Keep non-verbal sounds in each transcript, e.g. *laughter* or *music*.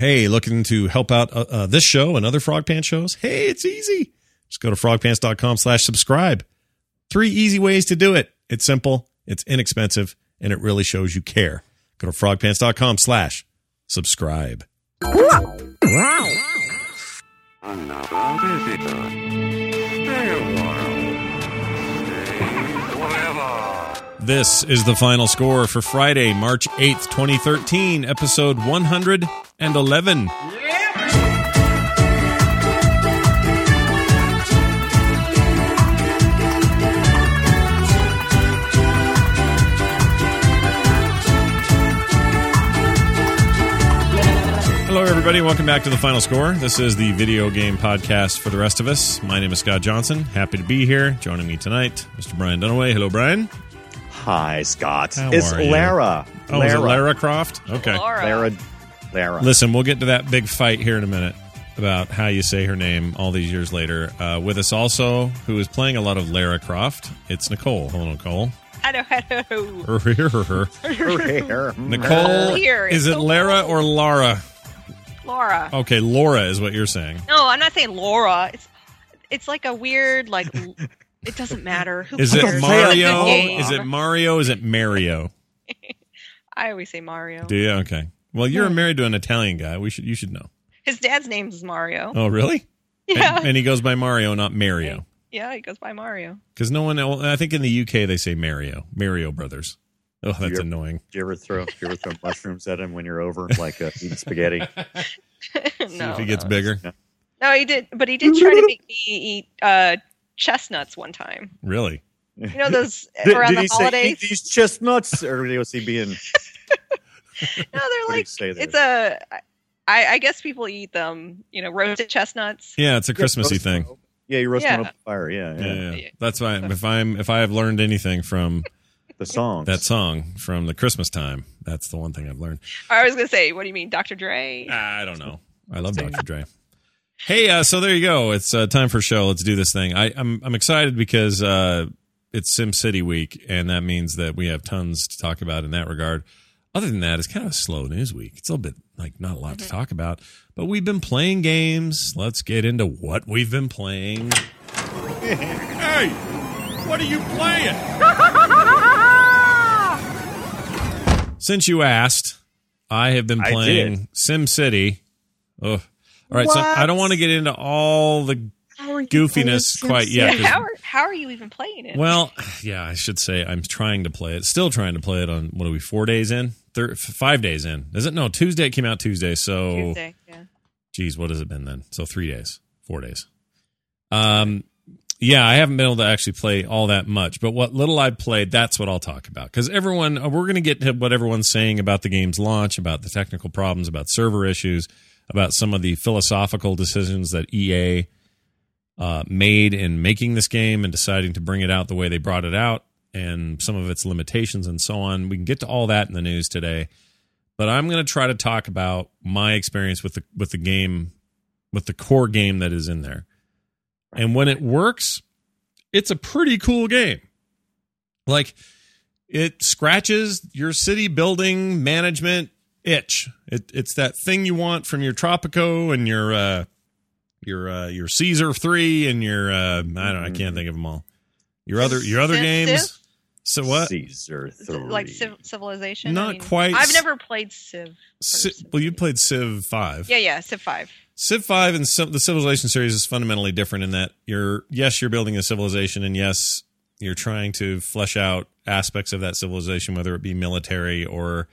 Hey, looking to help out uh, uh, this show and other Frog Pants shows? Hey, it's easy. Just go to frogpants.com slash subscribe. Three easy ways to do it. It's simple, it's inexpensive, and it really shows you care. Go to frogpants.com slash subscribe. Another visitor. Stay a while. Stay. This is the final score for Friday, March 8th, 2013, episode 111. Hello, everybody. Welcome back to the final score. This is the video game podcast for the rest of us. My name is Scott Johnson. Happy to be here. Joining me tonight, Mr. Brian Dunaway. Hello, Brian. Hi, Scott. How it's are you? Lara. Oh, is it Lara Croft? Okay. Laura. Lara. Lara. Listen, we'll get to that big fight here in a minute about how you say her name all these years later. Uh, with us also, who is playing a lot of Lara Croft, it's Nicole. Hello, Nicole. Hello, hello. Her hair. Nicole, Here, is it Lara or Laura? Laura. Okay, Laura is what you're saying. No, I'm not saying Laura. It's it's like a weird like. L- It doesn't matter. Who Is cares? it Mario? Is it Mario? Is it Mario? *laughs* I always say Mario. Do you? Okay. Well, you're married to an Italian guy. We should. You should know. His dad's name is Mario. Oh, really? yeah, And, and he goes by Mario, not Mario. yeah, he goes by Mario. Because no one. I think in the UK they say Mario. Mario Brothers. Oh, that's You're- annoying. Do you ever throw? Do you ever throw *laughs* mushrooms at him when you're over, like uh, eating spaghetti? *laughs* no, See if he gets no. bigger. No, he did, but he did try to make me eat uh, chestnuts one time. Really? You know those *laughs* Did, around did the he say holidays. eat these chestnuts, or was he being? *laughs* *laughs* no, they're What did he like say there? it's a. I, I guess people eat them. You know, roasted chestnuts. Yeah, it's a Christmassy roast thing. them. Yeah, you roast Yeah. them up the fire. Yeah, yeah. Yeah, yeah. Yeah. That's why if I'm if I have learned anything from The song that song from the Christmas time, that's the one thing I've learned. I was gonna say, what do you mean, Dr. Dre? I don't know. I love Dr. Dre. Hey, uh, so there you go. It's uh, time for show. Let's do this thing. I, I'm I'm excited because uh, it's Sim City week, and that means that we have tons to talk about in that regard. Other than that, it's kind of a slow news week. It's a little bit like not a lot to talk about, but we've been playing games. Let's get into what we've been playing. *laughs* hey, what are you playing? Since you asked, I have been playing did. Sim City. Ugh. All right, so I don't want to get into all the goofiness quite yet. 'cause- how are how are you even playing it? well, yeah, I should say I'm trying to play it. Still trying to play it on what are we? Four days in? Thir- five days in? Is it? No, Tuesday it came out Tuesday. So, Tuesday, yeah. geez, what has it been then? So three days, four days. Um, yeah, I haven't been able to actually play all that much, but what little I've played, that's what I'll talk about. Because everyone, uh, we're going to get to what everyone's saying about the game's launch, about the technical problems, about server issues, about some of the philosophical decisions that EA uh, made in making this game and deciding to bring it out the way they brought it out, and some of its limitations and so on. We can get to all that in the news today, but I'm going to try to talk about my experience with the with the game, with the core game that is in there. And when it works, it's a pretty cool game. Like it scratches your city building management itch. It, it's that thing you want from your Tropico and your uh, your uh, your Caesar three and your uh, I don't I can't think of them all. Your other your other Civ- games. Civ? So what? Caesar Is three. like civ- civilization. Not I mean, quite. I've never played Civ. Ci- Civ. well, you played Civ five. Yeah, yeah, Civ Five. Civ 5 and Civ- the Civilization series is fundamentally different in that you're, yes, you're building a civilization, and yes, you're trying to flesh out aspects of that civilization, whether it be military or,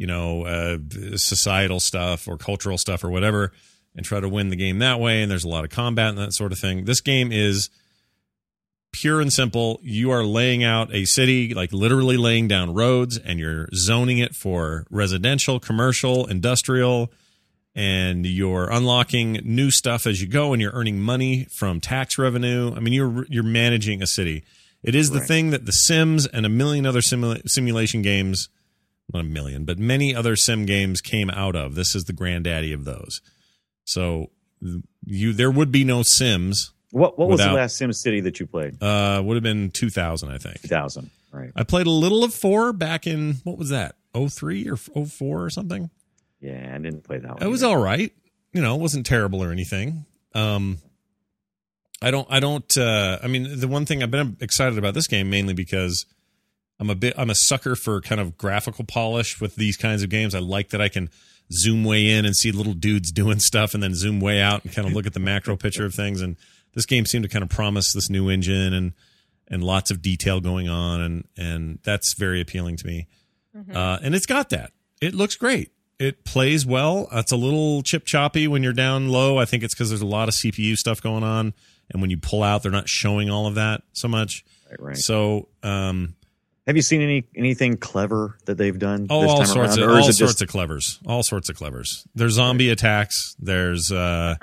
you know, uh, societal stuff or cultural stuff or whatever, and try to win the game that way. And there's a lot of combat and that sort of thing. This game is pure and simple. You are laying out a city, like literally laying down roads, and you're zoning it for residential, commercial, industrial and you're unlocking new stuff as you go and you're earning money from tax revenue. I mean, you're you're managing a city. It is the Right. thing that The Sims and a million other simula- simulation games, not a million, but many other sim games came out of. This is the granddaddy of those. So you there would be no Sims. What What was the last Sim City that you played? Uh, would have been 2000, I think. 2000. Right. I played a little of four back in what was that? 03 or 04 or something. Yeah, I didn't play that one. It was all right. You know, it wasn't terrible or anything. Um, I don't. I don't. Uh, I mean, the one thing I've been excited about this game mainly because I'm a bit. I'm a sucker for kind of graphical polish with these kinds of games. I like that I can zoom way in and see little dudes *laughs* doing stuff, and then zoom way out and kind of look at the macro picture of things. And this game seemed to kind of promise this new engine and and lots of detail going on, and and that's very appealing to me. Uh, and it's got that. It looks great. It plays well. It's a little chip choppy when you're down low. I think it's because there's a lot of CPU stuff going on, and when you pull out, they're not showing all of that so much. Right, right. So, um, Have you seen any anything clever that they've done? oh, this all time sorts around, of all sorts just of clevers, all sorts of clevers. There's zombie attacks. There's uh,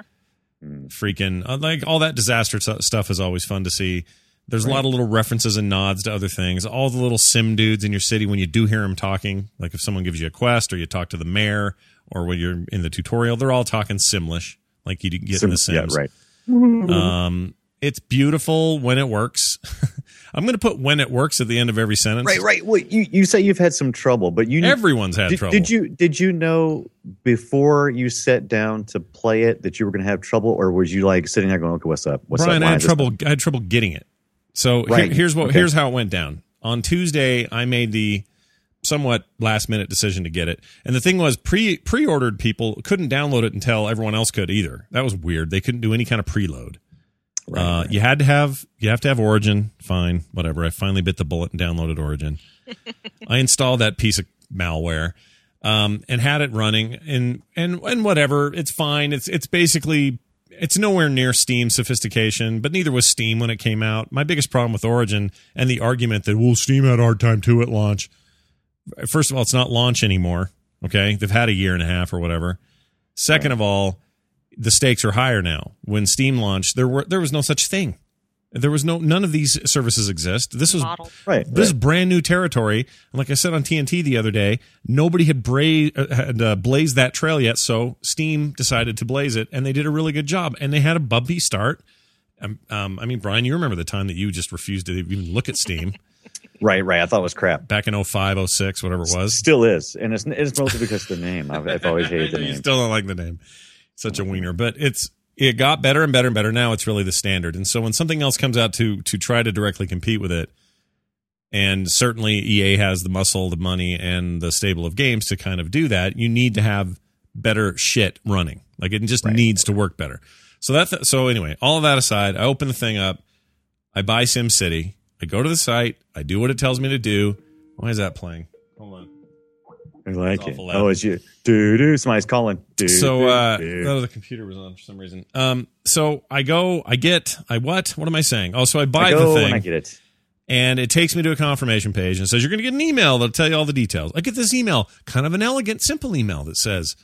Hmm. freaking uh, like all that disaster t- stuff is always fun to see. There's a lot of little references and nods to other things. All the little sim dudes in your city when you do hear them talking, like if someone gives you a quest or you talk to the mayor or when you're in the tutorial, they're all talking Simlish, like you get in the Sim- Sims. Yeah, right. Um, it's beautiful when it works. *laughs* I'm going to put when it works at the end of every sentence. Right, right. Well, you you say you've had some trouble, but you Everyone's had did, trouble. did you did you know before you sat down to play it that you were going to have trouble, or was you like sitting there going, "Okay, what's up? What's Brian, up? I had trouble. I had trouble getting it. So here- here's what Okay. here's how it went down. On Tuesday, I made the somewhat last minute decision to get it, and the thing was pre pre ordered people couldn't download it until everyone else could either. That was weird. They couldn't do any kind of preload. Right, uh, right. You had to have you have to have Origin. Fine, whatever. I finally bit the bullet and downloaded Origin. *laughs* I installed that piece of malware um, and had it running, and and and whatever. It's fine. It's it's basically it's nowhere near Steam sophistication, but neither was Steam when it came out. My biggest problem with Origin and the argument that well, Steam had a hard time too at launch. First of all, it's not launch anymore. Okay, they've had a year and a half or whatever. Second of all, the stakes are higher now. When Steam launched, there were there was no such thing. There was no none of these services exist. This was right, this right. brand new territory. And like I said on TNT the other day, nobody had, bra- uh, had uh, blazed that trail yet. So Steam decided to blaze it, and they did a really good job. And they had a bumpy start. Um, um, I mean, Brian, you remember the time that you just refused to even look at Steam *laughs* right, right. I thought it was crap. back in 05, 06, whatever it was. Still is, and it's it's mostly because of the name. I've, I've always hated the *laughs* you name. still don't like the name. Such a wiener, but it's it got better and better and better. Now it's really the standard. And so when something else comes out to to try to directly compete with it, and certainly EA has the muscle, the money, and the stable of games to kind of do that, you need to have better shit running. Like it just needs to work better. So that so anyway, all of that aside, I open the thing up, I buy SimCity, I go to the site, I do what it tells me to do. Why is that playing? Hold on. I like it. Oh, it's you. Do do. Somebody's calling. Doo, so uh doo. oh, the computer was on for some reason um so i go i get i what what am i saying oh so i buy I go the and I thing get it. and it takes me to a confirmation page and says you're going to get an email that'll tell you all the details i get this email kind of an elegant simple email that says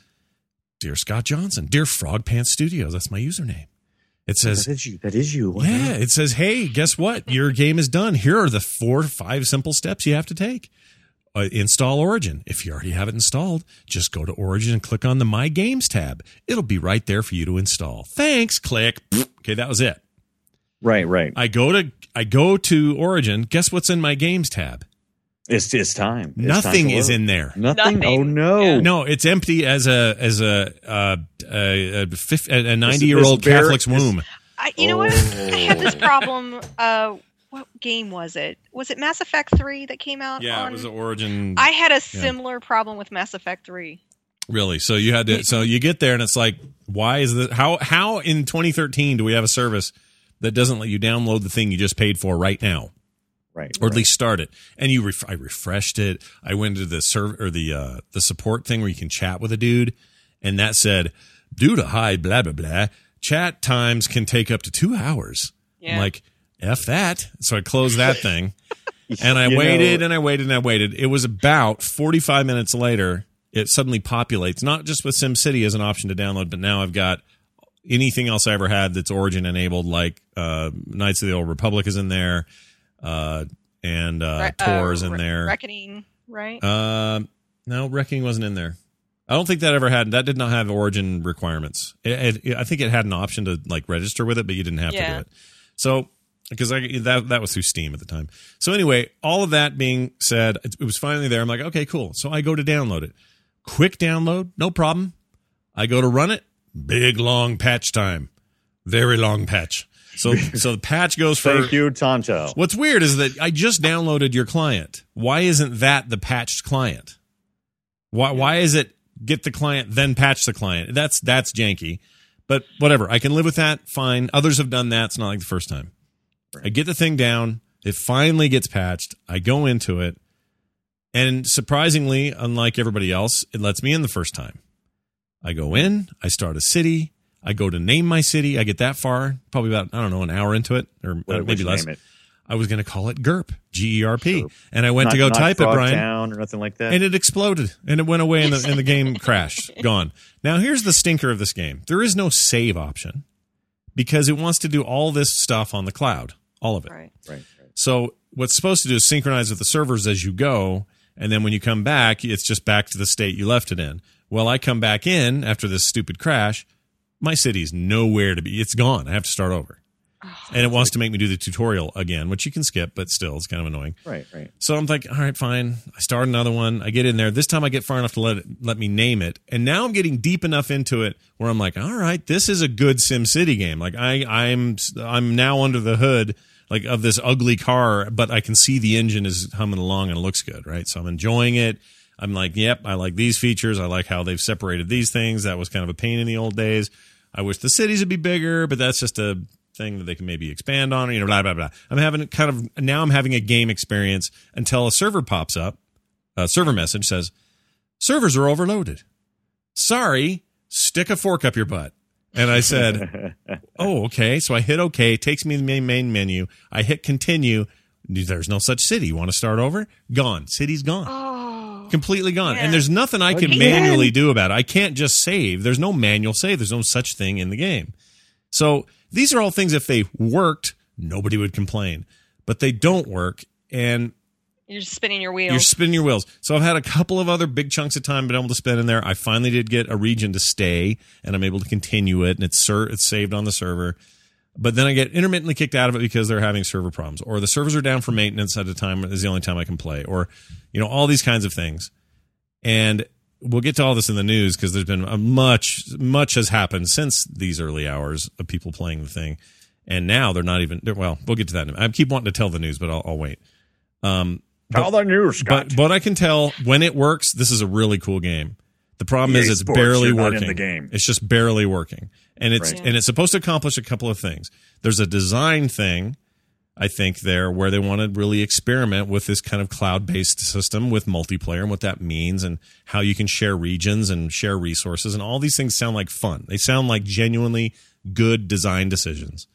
dear scott johnson dear frog pants studios that's my username it says That is you. That is you. What yeah, it says, "Hey, guess what? Your game is done. Here are the four, five simple steps you have to take. Uh, install Origin. If you already have it installed, just go to Origin and click on the My Games tab. It'll be right there for you to install. Thanks. Click. Okay, that was it. Right, right. I go to I go to Origin. Guess what's in My Games tab? It's it's time. It's Nothing to is in there. Nothing. Nothing. Oh no. Yeah. No, it's empty as a as a uh, a, a, fif- a This- ninety year old this bear- Catholic's this- womb. I, you know what? I had this Oh. problem. Uh, what game was it? Was it Mass Effect Three that came out? Yeah, on... it was the Origin. I had a similar problem with Mass Effect Three. Really? So you had to. So you get there, and it's like, why is this? How how in 2013 do we have a service that doesn't let you download the thing you just paid for right now, Right. or at right. least start it? And you, ref- I refreshed it. I went to the server or the uh, the support thing where you can chat with a dude, and that said, due to high blah blah blah, chat times can take up to two hours. I'm like, f that. So I closed that *laughs* thing. And I You waited know- and I waited and I waited. It was about 45 minutes later, it suddenly populates, not just with SimCity as an option to download, but now I've got anything else I ever had that's Origin enabled, like uh, Knights of the Old Republic is in there, uh, and uh, Re- Tor is in Re- there. Reckoning, right? Um, no, Wrecking wasn't in there. I don't think that ever had. That did not have Origin requirements. It, it, I think it had an option to like register with it, but you didn't have to do it. So because I that that was through Steam at the time. So anyway, all of that being said, it, it was finally there. I'm like, okay, cool. So I go to download it. quick download, no problem. I go to run it, big long patch time, very long patch. So *laughs* so the patch goes for Thank you, Tonto. What's weird is that I just downloaded your client. Why isn't that the patched client? Why why is it get the client then patch the client? That's that's janky. But whatever, I can live with that. Fine. Others have done that. It's not like the first time. I get the thing down. It finally gets patched. I go into it, and surprisingly, unlike everybody else, it lets me in the first time. I go in. I start a city. I go to name my city. I get that far, probably about I don't know an hour into it, or What- uh, maybe less. I was going to call it GERP, G E R P, Sure. and I went to go not type it, Brian, Town or nothing like that. and it exploded, and it went away, and the, and the game crashed, *laughs* gone. Now here's the stinker of this game: there is no save option because it wants to do all this stuff on the cloud, all of it. Right. right, right. So what's supposed to do is synchronize with the servers as you go, and then when you come back, it's just back to the state you left it in. Well, I come back in after this stupid crash. My city's nowhere to be. It's gone. I have to start over. Oh. And it wants to make me do the tutorial again, which you can skip, but still, it's kind of annoying. Right, right. So I'm like, all right, fine. I start another one. I get in there. This time I get far enough to let it, let me name it. And now I'm getting deep enough into it where I'm like, all right, this is a good Sim City game. Like I, I'm, I'm now under the hood like of this ugly car, but I can see the engine is humming along and it looks good, right? So I'm enjoying it. I'm like, yep, I like these features. I like how they've separated these things. That was kind of a pain in the old days. I wish the cities would be bigger, but that's just a thing that they can maybe expand on, you know, blah, blah, blah. I'm having kind of, now I'm having a game experience until a server pops up. A server message says, servers are overloaded. Sorry, stick a fork up your butt. And I said, *laughs* oh, okay. So I hit okay. It takes me to the main, main menu. I hit continue. There's no such city. You want to start over? Gone. City's gone Oh. completely gone. Yeah. And there's nothing I can Again. manually do about it. I can't just save. There's no manual save. There's no such thing in the game. So these are all things if they worked, nobody would complain. But they don't work and You're spinning your wheels. you're spinning your wheels. So I've had a couple of other big chunks of time been able to spend in there. I finally did get a region to stay and I'm able to continue it and it's ser- it's saved on the server. But then I get intermittently kicked out of it because they're having server problems, or the servers are down for maintenance at a time is the only time I can play, or you know all these kinds of things. And we'll get to all this in the news because there's been a much much has happened since these early hours of people playing the thing, and now they're not even. Well, we'll get to that. I keep wanting to tell the news, but I'll, I'll wait. Um, Tell the news, Scott. but but I can tell when it works. This is a really cool game. The problem is it's Sports, barely working. in the game. It's just barely working, and it's Right. and it's supposed to accomplish a couple of things. There's a design thing, I think, there where they want to really experiment with this kind of cloud based system with multiplayer and what that means and how you can share regions and share resources and all these things sound like fun. They sound like genuinely good design decisions.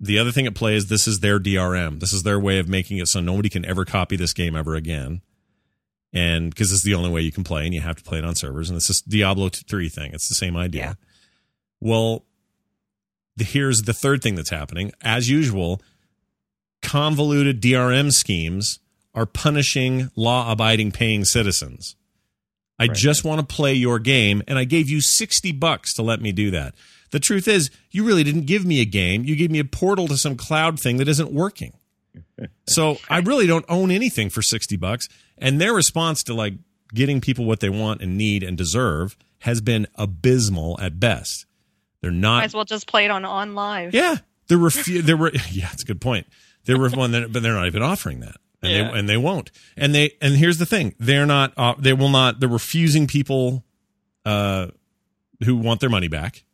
The other thing at play is this is their DRM. This is their way of making it so nobody can ever copy this game ever again. And because it's the only way you can play, and you have to play it on servers. And it's this Diablo 3 thing. It's the same idea. Yeah. Well, the, here's the third thing that's happening. As usual, convoluted DRM schemes are punishing law abiding paying citizens. I Right. just want to play your game, and I gave you 60 bucks to let me do that. The truth is, you really didn't give me a game. You gave me a portal to some cloud thing that isn't working. *laughs* So I really don't own anything for 60 bucks. And their response to like getting people what they want and need and deserve has been abysmal at best. They're not Might as well just play it on on live. yeah, they're refu- they were *laughs* yeah, it's a good point. They're ref- one, but they're not even offering that, and Yeah. they and they won't. And they and here's the thing: they're not. Uh, they will not. They're refusing people uh, who want their money back.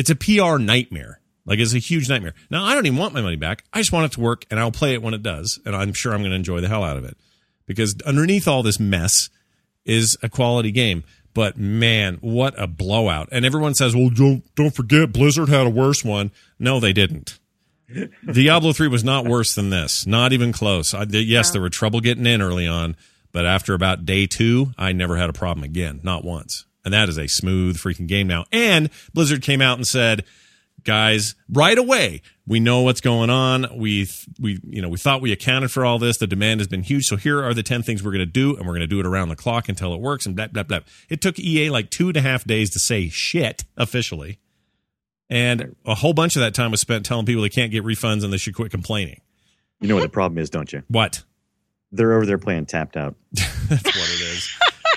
It's a PR nightmare. Like it's a huge nightmare. Now I don't even want my money back. I just want it to work, and I'll play it when it does, and I'm sure I'm going to enjoy the hell out of it. Because underneath all this mess is a quality game. But man, what a blowout! And everyone says, "Well, don't don't forget, Blizzard had a worse one." No, they didn't. *laughs* Diablo three was not worse than this. Not even close. I, yes, there were trouble getting in early on, but after about day two, I never had a problem again. Not once. And that is a smooth freaking game now. And Blizzard came out and said, guys, right away, we know what's going on. We, we, you know, we thought we accounted for all this. The demand has been huge. So here are the 10 things we're going to do. And we're going to do it around the clock until it works and blah, blah, blah. It took EA like two and a half days to say shit officially. And a whole bunch of that time was spent telling people they can't get refunds and they should quit complaining. You know what the problem is, don't you? What? They're over there playing tapped out. *laughs* That's what it is.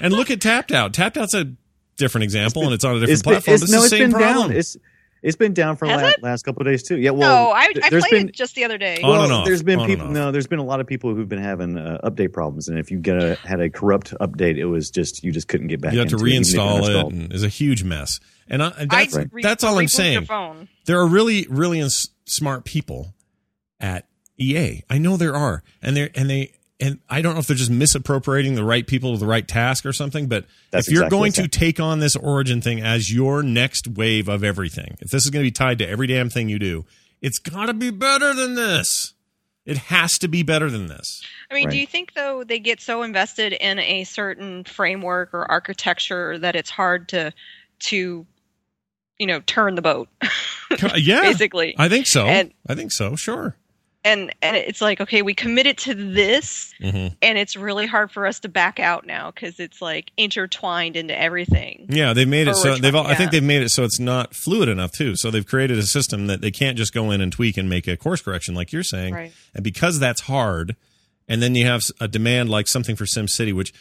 and look at Tapped Out. Tapped Out's a different example, and it's on a different It's been, platform. it's, It's no, the it's same been problem. down. It's it's been down for Has la- last couple of days too. Yeah, well, no, I, I there's played been it just the other day. On and off. there's been On and people. off. No, there's been a lot of people who've been having uh, update problems, and if you get a had a corrupt update, it was just you just couldn't get back. you have to into even if you reinstall it, installed. and it's a huge mess. And, I, and I that's re- that's all I'm saying. Your phone. there are really really ins- smart people at EA. I know there are, and they and they and I don't know if they're just misappropriating the right people to the right task or something. But That's if you're exactly going to take on this origin thing as your next wave of everything, if this is going to be tied to every damn thing you do, it's got to be better than this. It has to be better than this. I mean, do you think though they get so invested in a certain framework or architecture that it's hard to to you know turn the boat yeah, *laughs* basically? I think so. And- I think so. Sure. And and it's like okay, we committed to this, hmm and it's really hard for us to back out now because it's like intertwined into everything. Yeah, they've made it so they've. all I think they've made it so it's not fluid enough too. So they've created a system that they can't just go in and tweak and make a course correction like you're saying. Right. And because that's hard, and then you have a demand like something for SimCity, which,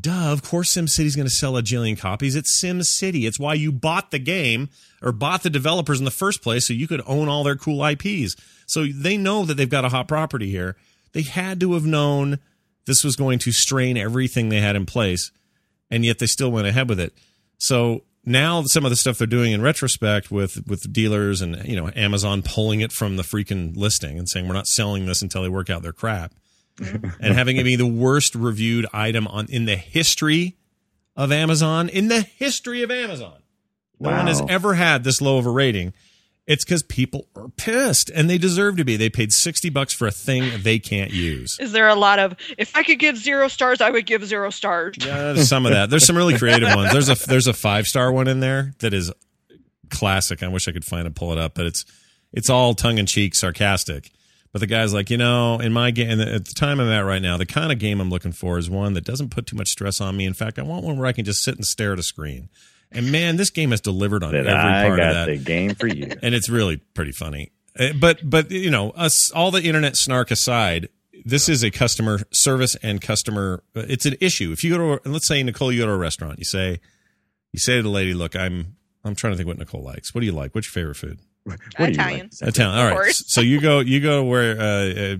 duh, of course SimCity's going to sell a jillion copies. It's SimCity. It's why you bought the game or bought the developers in the first place so you could own all their cool IPs. So they know that they've got a hot property here. They had to have known this was going to strain everything they had in place, and yet they still went ahead with it. So now some of the stuff they're doing in retrospect with with dealers and you know Amazon pulling it from the freaking listing and saying we're not selling this until they work out their crap, and having it be the worst reviewed item on in the history of Amazon in the history of Amazon. No one has ever had this low of a rating. It's because people are pissed and they deserve to be. They paid 60 bucks for a thing they can't use. Is there a lot of if I could give zero stars, I would give zero stars? Yeah, there's some of that. There's some really creative ones. There's a there's a five star one in there that is classic. I wish I could find and pull it up, but it's it's all tongue in cheek, sarcastic. But the guy's like, you know, in my game, at the time I'm at right now, the kind of game I'm looking for is one that doesn't put too much stress on me. In fact, I want one where I can just sit and stare at a screen. And man, this game has delivered on every I part got of that the game for you. *laughs* and it's really pretty funny. Uh, But but you know, us all the internet snark aside, this is a customer service and customer. uh, It's an issue. If you go to, let's say Nicole, you go to a restaurant, you say, you say to the lady, "Look, I'm I'm trying to think what Nicole likes. What do you like? What's your favorite food?" *laughs* What do you Italian. like? Italian. All Of right. course. So you go you go where uh, uh,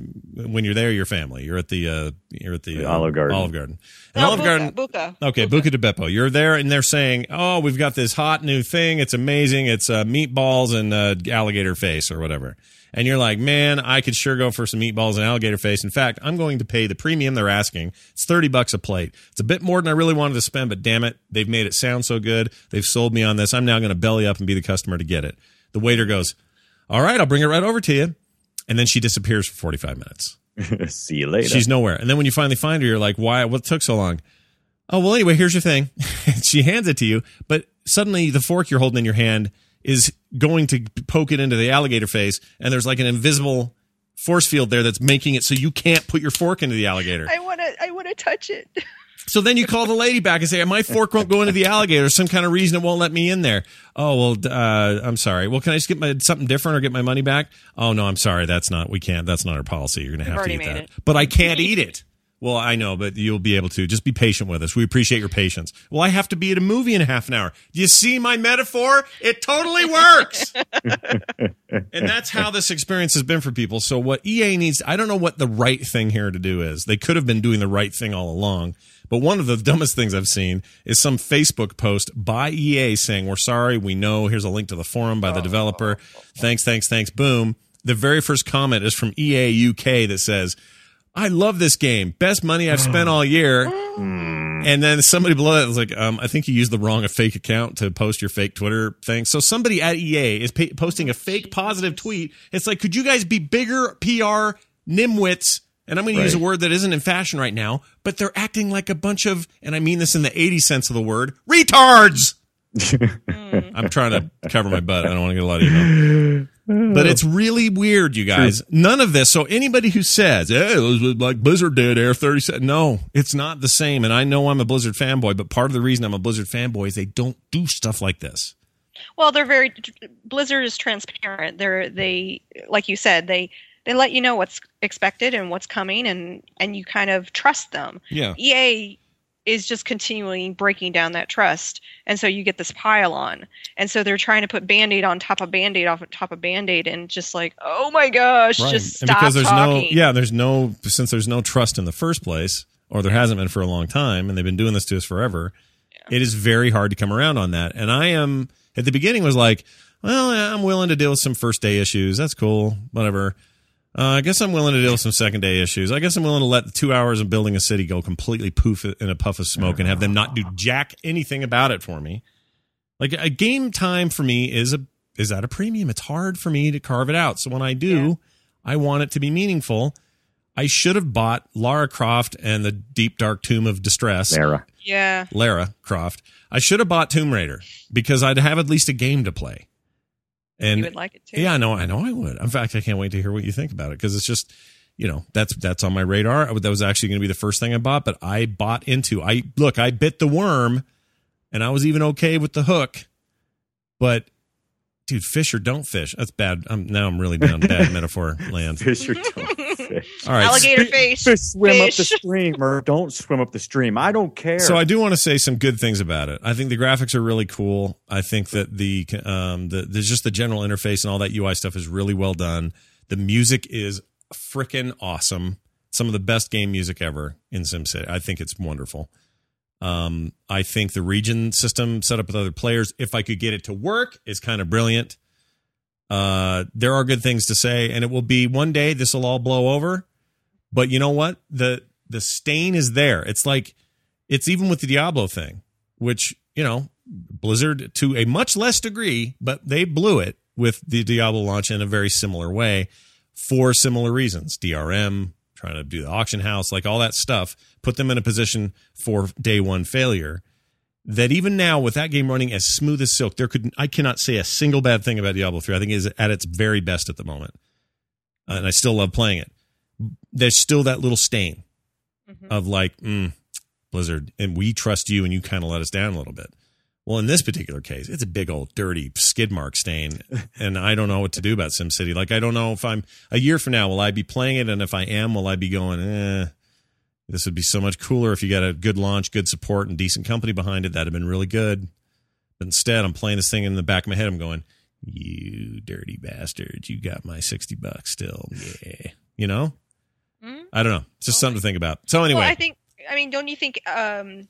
when you're there, your family. You're at the uh, you're at the The Olive Garden. Olive Garden. No, Olive Buca, Garden. Buca. Okay, Buca de Beppo. You're there, and they're saying, "Oh, we've got this hot new thing. It's amazing. It's uh, meatballs and uh, alligator face, or whatever." And you're like, "Man, I could sure go for some meatballs and alligator face. In fact, I'm going to pay the premium they're asking. It's thirty bucks a plate. It's a bit more than I really wanted to spend, but damn it, they've made it sound so good. They've sold me on this. I'm now going to belly up and be the customer to get it." The waiter goes, "All right, I'll bring it right over to you," and then she disappears for 45 minutes. *laughs* See you later. She's nowhere. And then when you finally find her, you're like, why? What took so long? Oh, well, anyway, here's your thing. *laughs* she hands it to you, but suddenly the fork you're holding in your hand is going to poke it into the alligator face, and there's like an invisible force field there that's making it so you can't put your fork into the alligator. I want to. I want to touch it. *laughs* So then you call the lady back and say, "My fork won't go into the alligator. Some kind of reason it won't let me in there." Oh well, uh, I'm sorry. Well, can I just get my something different or get my money back? Oh no, I'm sorry. That's not. We can't. That's not our policy. You're gonna have to eat that. it. But I can't eat it. Well, I know, but you'll be able to. Just be patient with us. We appreciate your patience. Well, I have to be at a movie in a half an hour. Do you see my metaphor? It totally works. *laughs* and that's how this experience has been for people. So what EA needs, I don't know what the right thing here to do is. They could have been doing the right thing all along. But one of the dumbest things I've seen is some Facebook post by EA saying, "We're sorry. We know. Here's a link to the forum by the developer. Thanks, thanks, thanks. Boom." The very first comment is from EA UK that says, "I love this game. Best money I've spent all year." And then somebody below that was like, um, I think you used the wrong fake account to post your fake Twitter thing. So somebody at EA is pa- posting a fake positive tweet. It's like, could you guys be bigger PR nimwits? And I'm going to use a word that isn't in fashion right now, but they're acting like a bunch of, and I mean this in the 80 sense of the word, retards. Hmm. I'm trying to cover my butt. I don't want to get a lot of email. But it's really weird, you guys. None of this. So anybody who says, "Hey, it was like Blizzard did Error 37," no, it's not the same. And I know I'm a Blizzard fanboy, but part of the reason I'm a Blizzard fanboy is they don't do stuff like this. Well, they're very Blizzard is transparent. They're they like you said they they let you know what's expected and what's coming and and you kind of trust them. Yeah. EA is just continually breaking down that trust. And so you get this pile on. And so they're trying to put band aid on top of band aid off on top of band aid and just like, oh my gosh, just and stop because there's talking. no yeah there's no since there's no trust in the first place or there hasn't been for a long time and they've been doing this to us forever it is very hard to come around on that and i am at the beginning was like well i'm willing to deal with some first day issues that's cool whatever uh, i guess i'm willing to deal with some second day issues i guess i'm willing to let the two hours of building a city go completely poof in a puff of smoke and have them not do jack anything about it for me like a game time for me is a is at a premium it's hard for me to carve it out so when i do I want it to be meaningful. I should have bought Lara Croft and the Deep Dark Tomb of Distress. Sarah. Yeah. Lara Croft. I should have bought Tomb Raider because I'd have at least a game to play. And you would like it too. yeah, I know, I know, I would. In fact, I can't wait to hear what you think about it because it's just, you know, that's that's on my radar. That was actually going to be the first thing I bought, but I bought into. I look, I bit the worm, and I was even okay with the hook, but. Dude, fish or don't fish. That's bad. I'm, now I'm really down bad *laughs* metaphor land. Fish or don't. All right. Alligator Spe- face. Fish swim up the stream or don't swim up the stream. I don't care. So I do want to say some good things about it. I think the graphics are really cool. I think that the um the there's just the general interface and all that UI stuff is really well done. The music is freaking awesome. Some of the best game music ever in SimCity. I think it's wonderful. Um, I think the region system set up with other players, if I could get it to work, is kind of brilliant. Uh, there are good things to say, and it will be one day this will all blow over. But you know what? The the stain is there. It's like it's even with the Diablo thing, which, you know, Blizzard to a much less degree, but they blew it with the Diablo launch in a very similar way for similar reasons. DRM, trying to do the auction house, like all that stuff, put them in a position for day one failure. That even now, with that game running as smooth as silk, there could I cannot say a single bad thing about Diablo 3. I think it is at its very best at the moment. And I still love playing it. There's still that little stain Mhm. of like, mm, Blizzard, and we trust you, and you kind of let us down a little bit. Well, in this particular case, it's a big old dirty skid mark stain, *laughs* and I don't know what to do about SimCity. Like, I don't know if I'm a year from now, will I be playing it, and if I am, will I be going, eh? This would be so much cooler if you got a good launch, good support, and decent company behind it. That'd have been really good. But instead, I'm playing this thing in the back of my head. I'm going, you dirty bastard, you got my sixty bucks still, yeah. You know. I don't know. It's just something to think about. So anyway, Well, I think. I mean, don't you think um,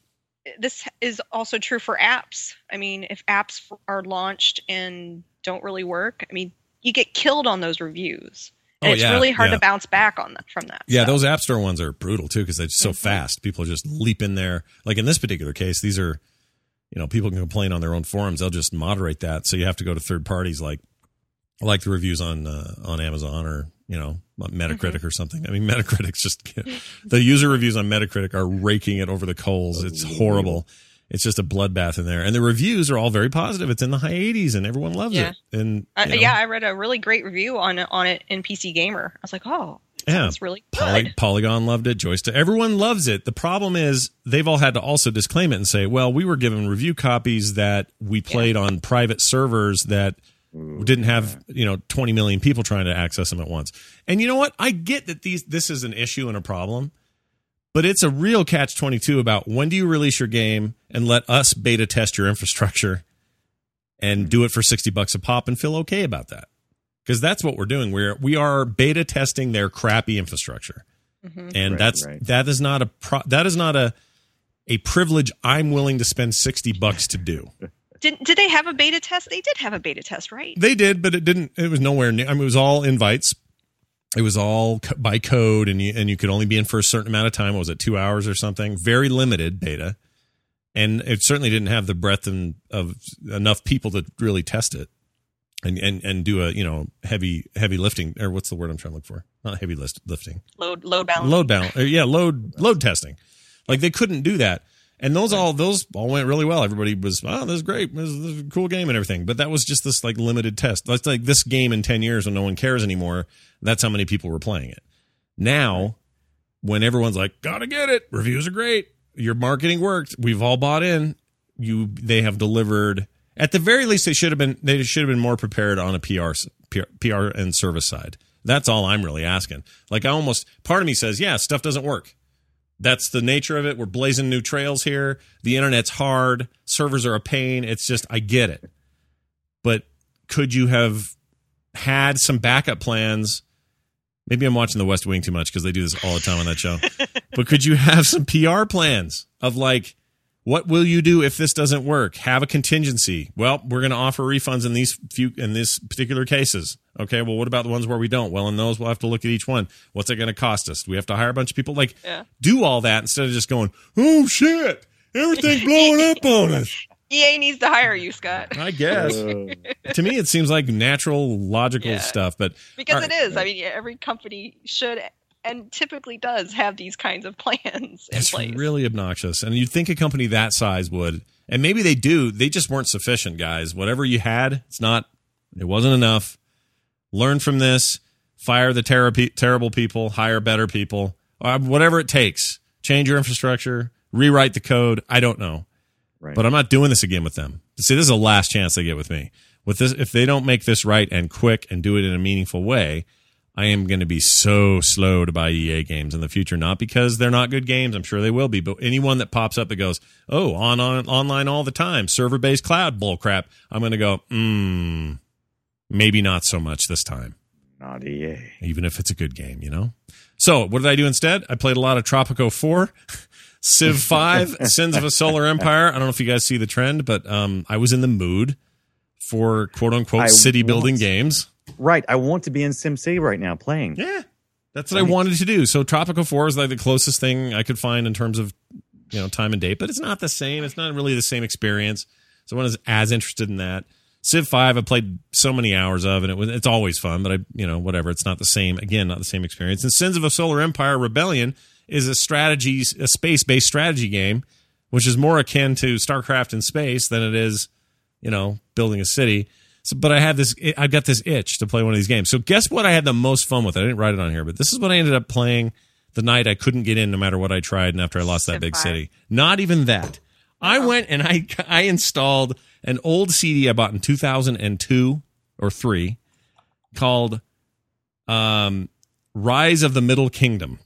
this is also true for apps? I mean, if apps are launched and don't really work, I mean, you get killed on those reviews, and Oh, it's yeah, really hard yeah. to bounce back on that from that. Yeah, So, those App Store ones are brutal too because they're so Mhm. fast. People just leap in there. Like in this particular case, these are, you know, people can complain on their own forums. They'll just moderate that, so you have to go to third parties like, like the reviews on uh, on Amazon or you know Metacritic Mm-hmm. or something. I mean, *laughs* Metacritic's just the user reviews on Metacritic are raking it over the coals. It's horrible. It's just a bloodbath in there, and the reviews are all very positive. It's in the high 80s, and everyone loves Yeah. it. And I, know, yeah, I read a really great review on it on it in PC Gamer. I was like, oh, yeah, that's really. Poly- Polygon loved it. Joystiq. Everyone loves it. The problem is they've all had to also disclaim it and say, well, we were given review copies that we played on private servers that didn't have, you know, 20 million people trying to access them at once. And you know what? I get that these this is an issue and a problem, but it's a real catch 22 about when do you release your game and let us beta test your infrastructure and do it for 60 bucks a pop and feel okay about that. Because that's what we're doing. We're we are beta testing their crappy infrastructure Mhm. and Right, that's right. that is not a pro, that is not a a privilege I'm willing to spend 60 bucks to do. *laughs* Did did they have a beta test? They did have a beta test, right? They did, but it didn't it was nowhere near I mean it was all invites. It was all co- by code and you and you could only be in for a certain amount of time. What was it 2 hours or something? Very limited beta. And it certainly didn't have the breadth and of enough people to really test it. And, and and do a you know heavy heavy lifting or what's the word I'm trying to look for not heavy list, lifting Load load balance. load balance. Uh, yeah, load load testing. Like they couldn't do that, and those all those all went really well. Everybody was, oh, this is great, this is, a cool game and everything. But that was just this like limited test. That's like this game in ten years when no one cares anymore. That's how many people were playing it. Now, when everyone's like, gotta get it, reviews are great, your marketing worked, we've all bought in. You, they have delivered. At the very least, they should have been. They should have been more prepared on a PR, PR, PR and service side. That's all I'm really asking. Like I almost part of me says, yeah, stuff doesn't work. That's the nature of it. We're blazing new trails here. The internet's hard. Servers are a pain. It's just, I get it. But could you have had some backup plans? Maybe I'm watching The West Wing too much because they do this all the time on that show. *laughs* but could you have some PR plans of like, what will you do if this doesn't work? Have a contingency. Well, we're going to offer refunds in these few in this particular cases. Okay. Well, what about the ones where we don't? Well, in those, we'll have to look at each one. What's it going to cost us? Do we have to hire a bunch of people? Like, Yeah. do all that instead of just going, oh shit, everything's blowing up *laughs* on us. EA needs to hire you, Scott, I guess. To me, it seems like natural, logical Yeah. stuff. But because All it is. I mean, every company should and typically does have these kinds of *laughs* plans it's place. really obnoxious. And you'd think a company that size would, and maybe they do. They just weren't sufficient, guys. Whatever you had, it's not. It wasn't enough. Learn from this. Fire the ter- terrible people. Hire better people. Uh, whatever it takes. Change your infrastructure. Rewrite the code. I don't know. right. But I'm not doing this again with them. See, this is the last chance they get with me. With this, if they don't make this right and quick and do it in a meaningful way, I am going to be so slow to buy EA games in the future. Not because they're not good games. I'm sure they will be. But anyone that pops up that goes, oh, on, on online all the time, server based cloud bull crap, I'm going to go, mm, maybe not so much this time Not EA. even if it's a good game, you know? So, what did I do instead? I played a lot of Tropico 4, *laughs* Civ 5, *laughs* Sins of a Solar Empire. I don't know if you guys see the trend, but um, I was in the mood for quote unquote I city building games. Right. I want to be in SimCity right now playing. Yeah. That's what I wanted to do. So, Tropico 4 is like the closest thing I could find in terms of, you know, time and date, but it's not the same. It's not really the same experience. So, I as interested in that. Civ 5 I played so many hours of and it was it's always fun, but I you know, whatever, it's not the same again, not the same experience. And Sins of a Solar Empire Rebellion is a strategy a space-based strategy game, which is more akin to StarCraft in space than it is, you know, building a city. So, but I have this I've got this itch to play one of these games. So guess what I had the most fun with? I didn't write it on here, but this is what I ended up playing the night I couldn't get in no matter what I tried and after I lost that big city. Not even that. I went and I I installed an old CD I bought in 2002 or 3 called um Rise of the Middle Kingdom.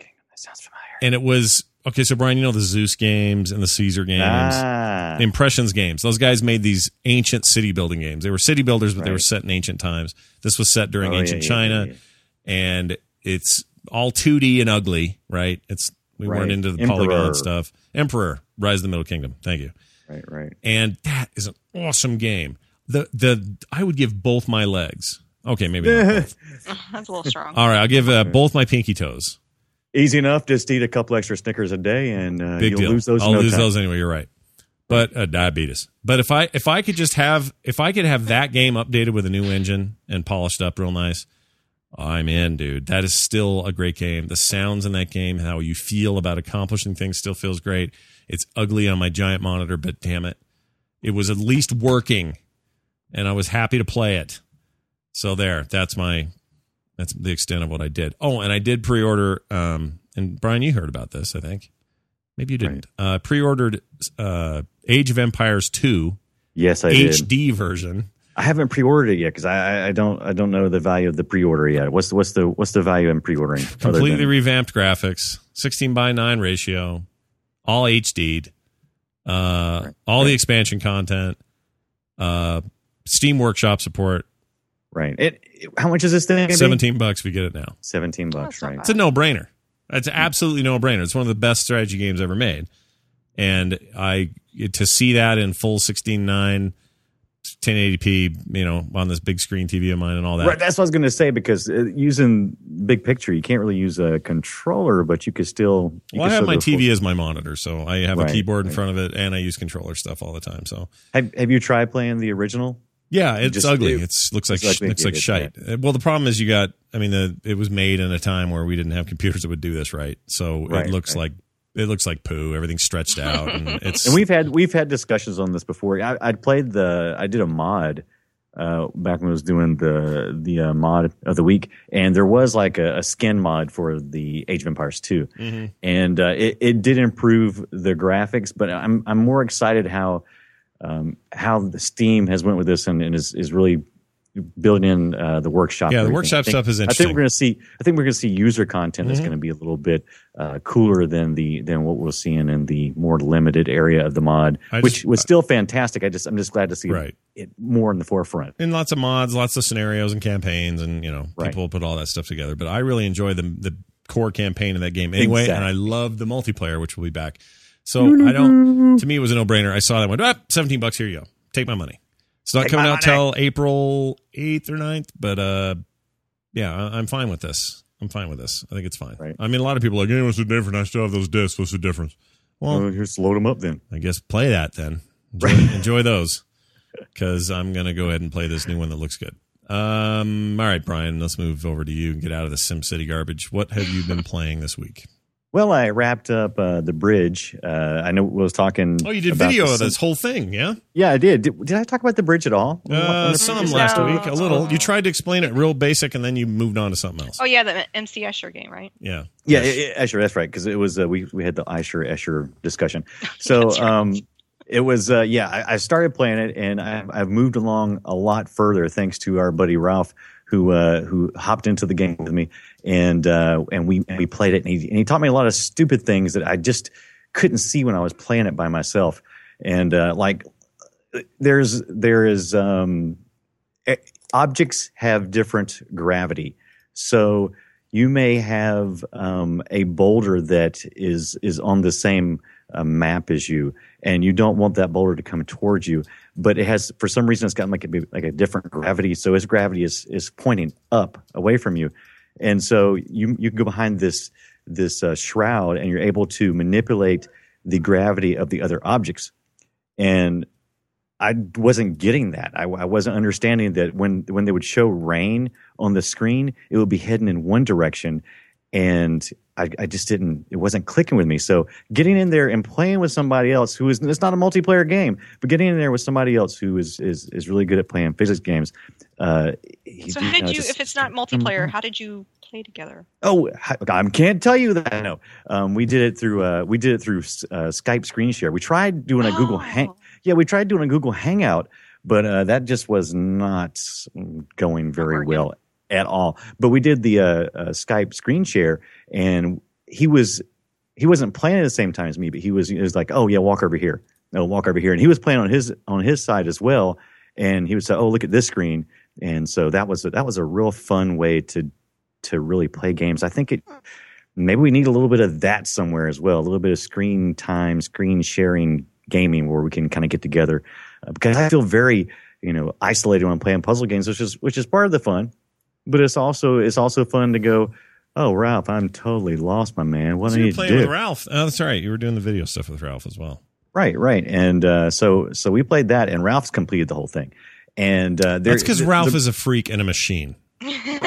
Okay, that sounds familiar. And it was okay, so Brian, you know the Zeus games and the Caesar games. Ah, the Impressions games. Those guys made these ancient city building games. They were city builders, but they were set in ancient times. This was set during Oh, ancient yeah, China, yeah, yeah. and it's all 2D and ugly, right? It's we weren't into the Emperor. polygon stuff. Emperor, Rise of the Middle Kingdom. Thank you. right, right. And that is an awesome game. The the I would give both my legs. Okay, maybe not. both. *laughs* That's a little strong. All right, I'll give uh, both my pinky toes. Easy enough. Just eat a couple extra Snickers a day, and uh, Big you'll deal. lose those. I'll no lose time. those anyway. You're right. But uh, diabetes. But if I if I could just have if I could have that game updated with a new engine and polished up real nice, I'm in, dude. That is still a great game. The sounds in that game, how you feel about accomplishing things, still feels great. It's ugly on my giant monitor, but damn it, it was at least working, and I was happy to play it. So there, that's my that's the extent of what I did. Oh, and I did pre-order. Um, and Brian, you heard about this, I think. Maybe you didn't. Uh, pre-ordered uh, Age of Empires two Yes, I did. HD version. I haven't pre-ordered it yet because I, I- don't I don't know the value of the pre-order yet. What's the, what's the what's the value in pre-ordering? completely than- revamped graphics, 16 by 9 ratio, all HD'd, uh, all the expansion content, uh, Steam Workshop support, right. It- how much is this thing? gonna be? 17 bucks if you get it now. Seventeen bucks. that's right. bad. It's a no brainer. It's absolutely no brainer. It's one of the best strategy games ever made. And I, to see that in full 16.9, 1080p, you know, on this big screen TV of mine and all that. Right, that's what I was going to say because uh, using big picture, you can't really use a controller, but you could still. You well, I have my go full- TV as my monitor, so I have a keyboard in right. front of it, and I use controller stuff all the time. So Have Have you tried playing the original? Yeah, it's Just- ugly. it- It's looks like it's looks like shite. Well, the problem is you got. I mean, the it was made in a time where we didn't have computers that would do this right. So Right, it looks right. like it looks like poo. Everything's stretched out, and *laughs* it's And we've had we've had discussions on this before. I, I played the I did a mod uh, back when I was doing the the uh, mod of the week, and there was like a, a skin mod for the Age of Empires two, Mhm. and uh, it it did improve the graphics. But I'm I'm more excited how um, how the Steam has went with this and, and is is really building in uh, the workshop. Yeah, the workshop think- stuff is interesting. I think we're going to see. I think we're going to see user content that's Mhm. going to be a little bit uh, cooler than the than what we're seeing in the more limited area of the mod, I which just- was still fantastic. I just I'm just glad to see Right. it more in the forefront. and lots of mods, lots of scenarios and campaigns, and you know Right. people put all that stuff together. But I really enjoy the the core campaign of that game anyway, and I love the multiplayer, which will be back. So I don't. To me, it was a no brainer. I saw that went ah, seventeen bucks. Here you go. Take my money. It's not Take coming out till April eighth or 9th, but uh, yeah, I, I'm fine with this. I'm fine with this. I think it's fine. Right. I mean, a lot of people are like, "Yeah, what's the difference? I still have those discs. What's the difference?" Well, Well, just load them up then. I guess play that then. *laughs* Enjoy, enjoy those because I'm going to go ahead and play this new one that looks good. Um, all right, Brian, let's move over to you and get out of the Sim City garbage. What have you been playing this week? Well, I wrapped up uh, the bridge. Uh, I know I was talking. Oh, you did about video the of this whole thing, yeah? Yeah, I did. did. Did I talk about the bridge at all? Uh, some last No. week, a little. You tried to explain it real basic, and then you moved on to something else. Oh yeah, the MC Escher game, right? Yeah, Yeah, yeah, yeah, Escher, that's right. Because it was uh, we we had the Escher Escher discussion. *laughs* So right. um, it was uh, yeah. I, I started playing it, and I, I've moved along a lot further thanks to our buddy Ralph, who uh, who hopped into the game with me, and uh, and we we played it, and he, and he taught me a lot of stupid things that I just couldn't see when I was playing it by myself, and uh, like there's there is um, objects have different gravity, so you may have um, a boulder that is is on the same uh, map as you, and you don't want that boulder to come towards you, but it has for some reason it's got like a, like a different gravity, so its gravity is is pointing up away from you, and so you you can go behind this this uh, shroud and you're able to manipulate the gravity of the other objects, and I wasn't getting that. I, I wasn't understanding that when when they would show rain on the screen, it would be heading in one direction, and I, I just didn't. It wasn't clicking with me. So getting in there and playing with somebody else who is it's not a multiplayer game, but getting in there with somebody else who is is is really good at playing physics games. Uh, he- So how did know, you, just- if it's not multiplayer, how did you play together? Oh, I can't tell you that. No, um, we did it through uh, we did it through uh, Skype screen share. We tried doing a Google Oh. Hang. Yeah, we tried doing a Google Hangout, but uh, that just was not going very well at all. But we did the uh, uh, Skype screen share, and he was he wasn't playing at the same time as me, but he was he was like, "Oh yeah, walk over here. No, walk over here," and he was playing on his on his side as well. And he would say, "Oh, look at this screen," and so that was that was a real fun way to to really play games. I think it maybe we need a little bit of that somewhere as well, a little bit of screen time, screen sharing gaming where we can kind of get together. Uh, because I feel very you know isolated when I'm playing puzzle games, which is which is part of the fun, but it's also it's also fun to go. Oh, Ralph, I'm totally lost, my man. What so do I you need were to playing do? with Ralph. Oh, that's right. You were doing the video stuff with Ralph as well. Right, right, and uh, so so we played that, and Ralph's completed the whole thing. And uh, there, That's because the- Ralph the- is a freak and a machine.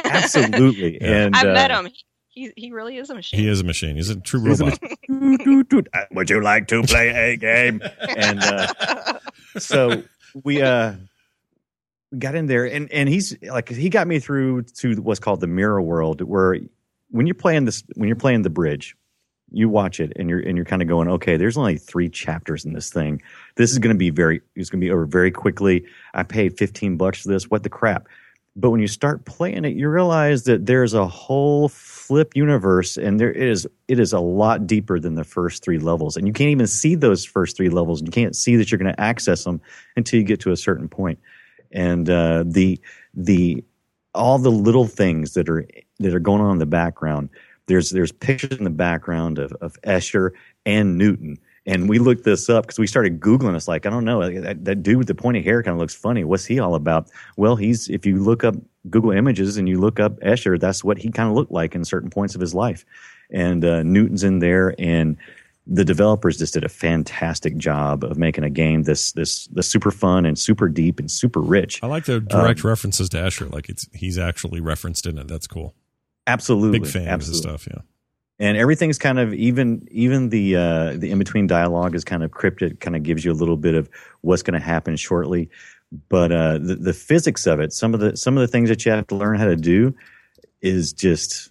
absolutely. *laughs* Yeah. And I uh, met him. He he really is a machine. He is a machine. He's a true He's robot. *laughs* Would you like to play a game? And uh, so we uh, we got in there, and and he's like he got me through to what's called the mirror world, where when you're playing this, when you're playing the bridge, you watch it, and you're and you're kind of going, okay, there's only three chapters in this thing. This is going to be very, it's going to be over very quickly. I paid 15 bucks for this. What the crap? But when you start playing it, you realize that there's a whole flip universe, and there is it is a lot deeper than the first three levels, and you can't even see those first three levels. And you can't see that you're going to access them until you get to a certain point. And uh, the the all the little things that are that are going on in the background. There's there's pictures in the background of, of Escher and Newton. And we looked this up because we started Googling. It's like, I don't know, that, that dude with the pointy hair kind of looks funny. What's he all about? Well, he's, if you look up Google Images and you look up Escher, that's what he kind of looked like in certain points of his life. And uh, Newton's in there, and the developers just did a fantastic job of making a game this this this super fun and super deep and super rich. I like the Um, direct references to Escher, Like it's he's actually referenced in it. That's cool. Absolutely, Big fan absolutely. of his stuff. Yeah. and everything's kind of even even the uh, the in between dialogue is kind of cryptic kind of gives you a little bit of what's going to happen shortly but uh, the, the physics of it some of the some of the things that you have to learn how to do is just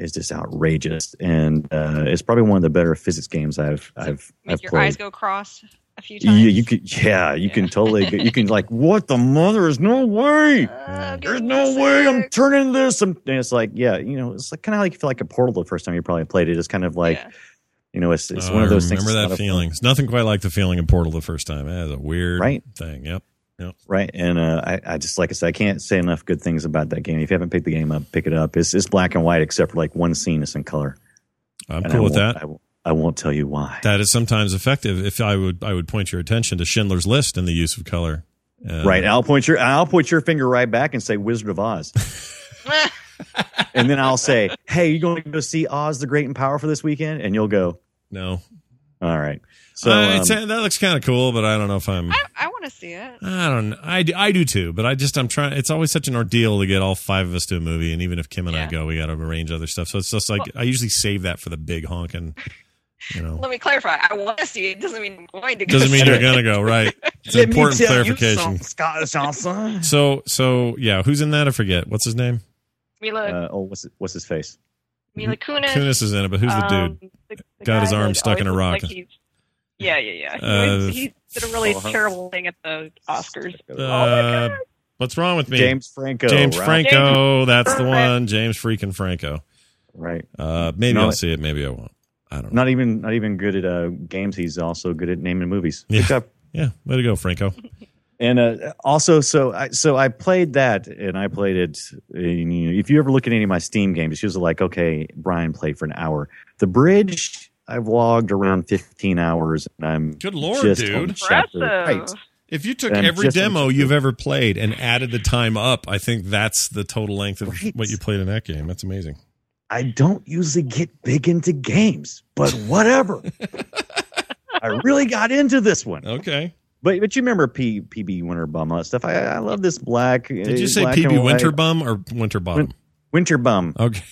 is just outrageous and uh, it's probably one of the better physics games i've i've Make i've your played eyes go cross a few times. You, you could, yeah, you can totally. get- You can like, *laughs* what the mother? There's no way. Uh, There's getting no way I'm turning this. I'm, and it's like, yeah, you know, it's like kind of like you feel like a portal the first time you probably played it. It's kind of like, Yeah. you know, it's, it's Oh, one of I those things. Remember that not a- feeling? It's nothing quite like the feeling of Portal the first time. That is a weird Right. thing. Yep. Right? And uh, I, I just like I said, I can't say enough good things about that game. If you haven't picked the game up, pick it up. It's it's black and white except for like one scene is in color. I'm And cool I with that. I, won't- I won't tell you why. That is sometimes effective. If I would, I would point your attention to Schindler's List and the use of color. Uh, right? I'll point your I'll point your finger right back and say Wizard of Oz, *laughs* and then I'll say, Hey, you going to go see Oz the Great and Powerful this weekend? And you'll go, No. All right. So Uh, um, it's, that looks kind of cool, but I don't know if I'm. I, I want to see it. I don't. know. I, do- I do too, but I just I'm trying. It's always such an ordeal to get all five of us to a movie, and even if Kim and I go, we got to arrange other stuff. So it's just like I usually save that for the big honking. You know, Let me clarify. I want to see it. Doesn't mean I'm going to go. doesn't mean you're gonna go right. *laughs* It's an let me important tell clarification. something, Scott Johnson. So so yeah, who's in that? I forget. What's his name? Mila, Uh, oh, what's it, what's his face? Mila Kunis. Kunis is in it, but who's the dude? um, the- the Got his arm stuck in a rock. like yeah, yeah, yeah. He, Uh, always- he did a really uh-huh. terrible thing at the Oscars. Uh, what's wrong with me? James Franco. James right? Franco. That's the one. James freaking Franco. Right. Uh, maybe No, I'll it- see it. Maybe I won't. I don't know. Not even not even good at uh, games. He's also good at naming movies. Yeah. Good. Yeah, way to go, Franco. *laughs* And uh, also, so I so I played that, and I played it. uh, you know, if you ever look at any of my Steam games, it's usually like, okay, Brian played for an hour. The Bridge, I've logged around fifteen hours, and I'm Good lord, just dude. on Impressive. Right. If you took I'm every demo interested. you've ever played and added the time up, I think that's the total length of Right. what you played in that game. That's amazing. I don't usually get big into games, but whatever. *laughs* I really got into this one. Okay. But but you remember P, PB Winterbum all that stuff. I, I love this black. Did uh, you say PB Winterbum or Winterbottom? Winterbum? Okay.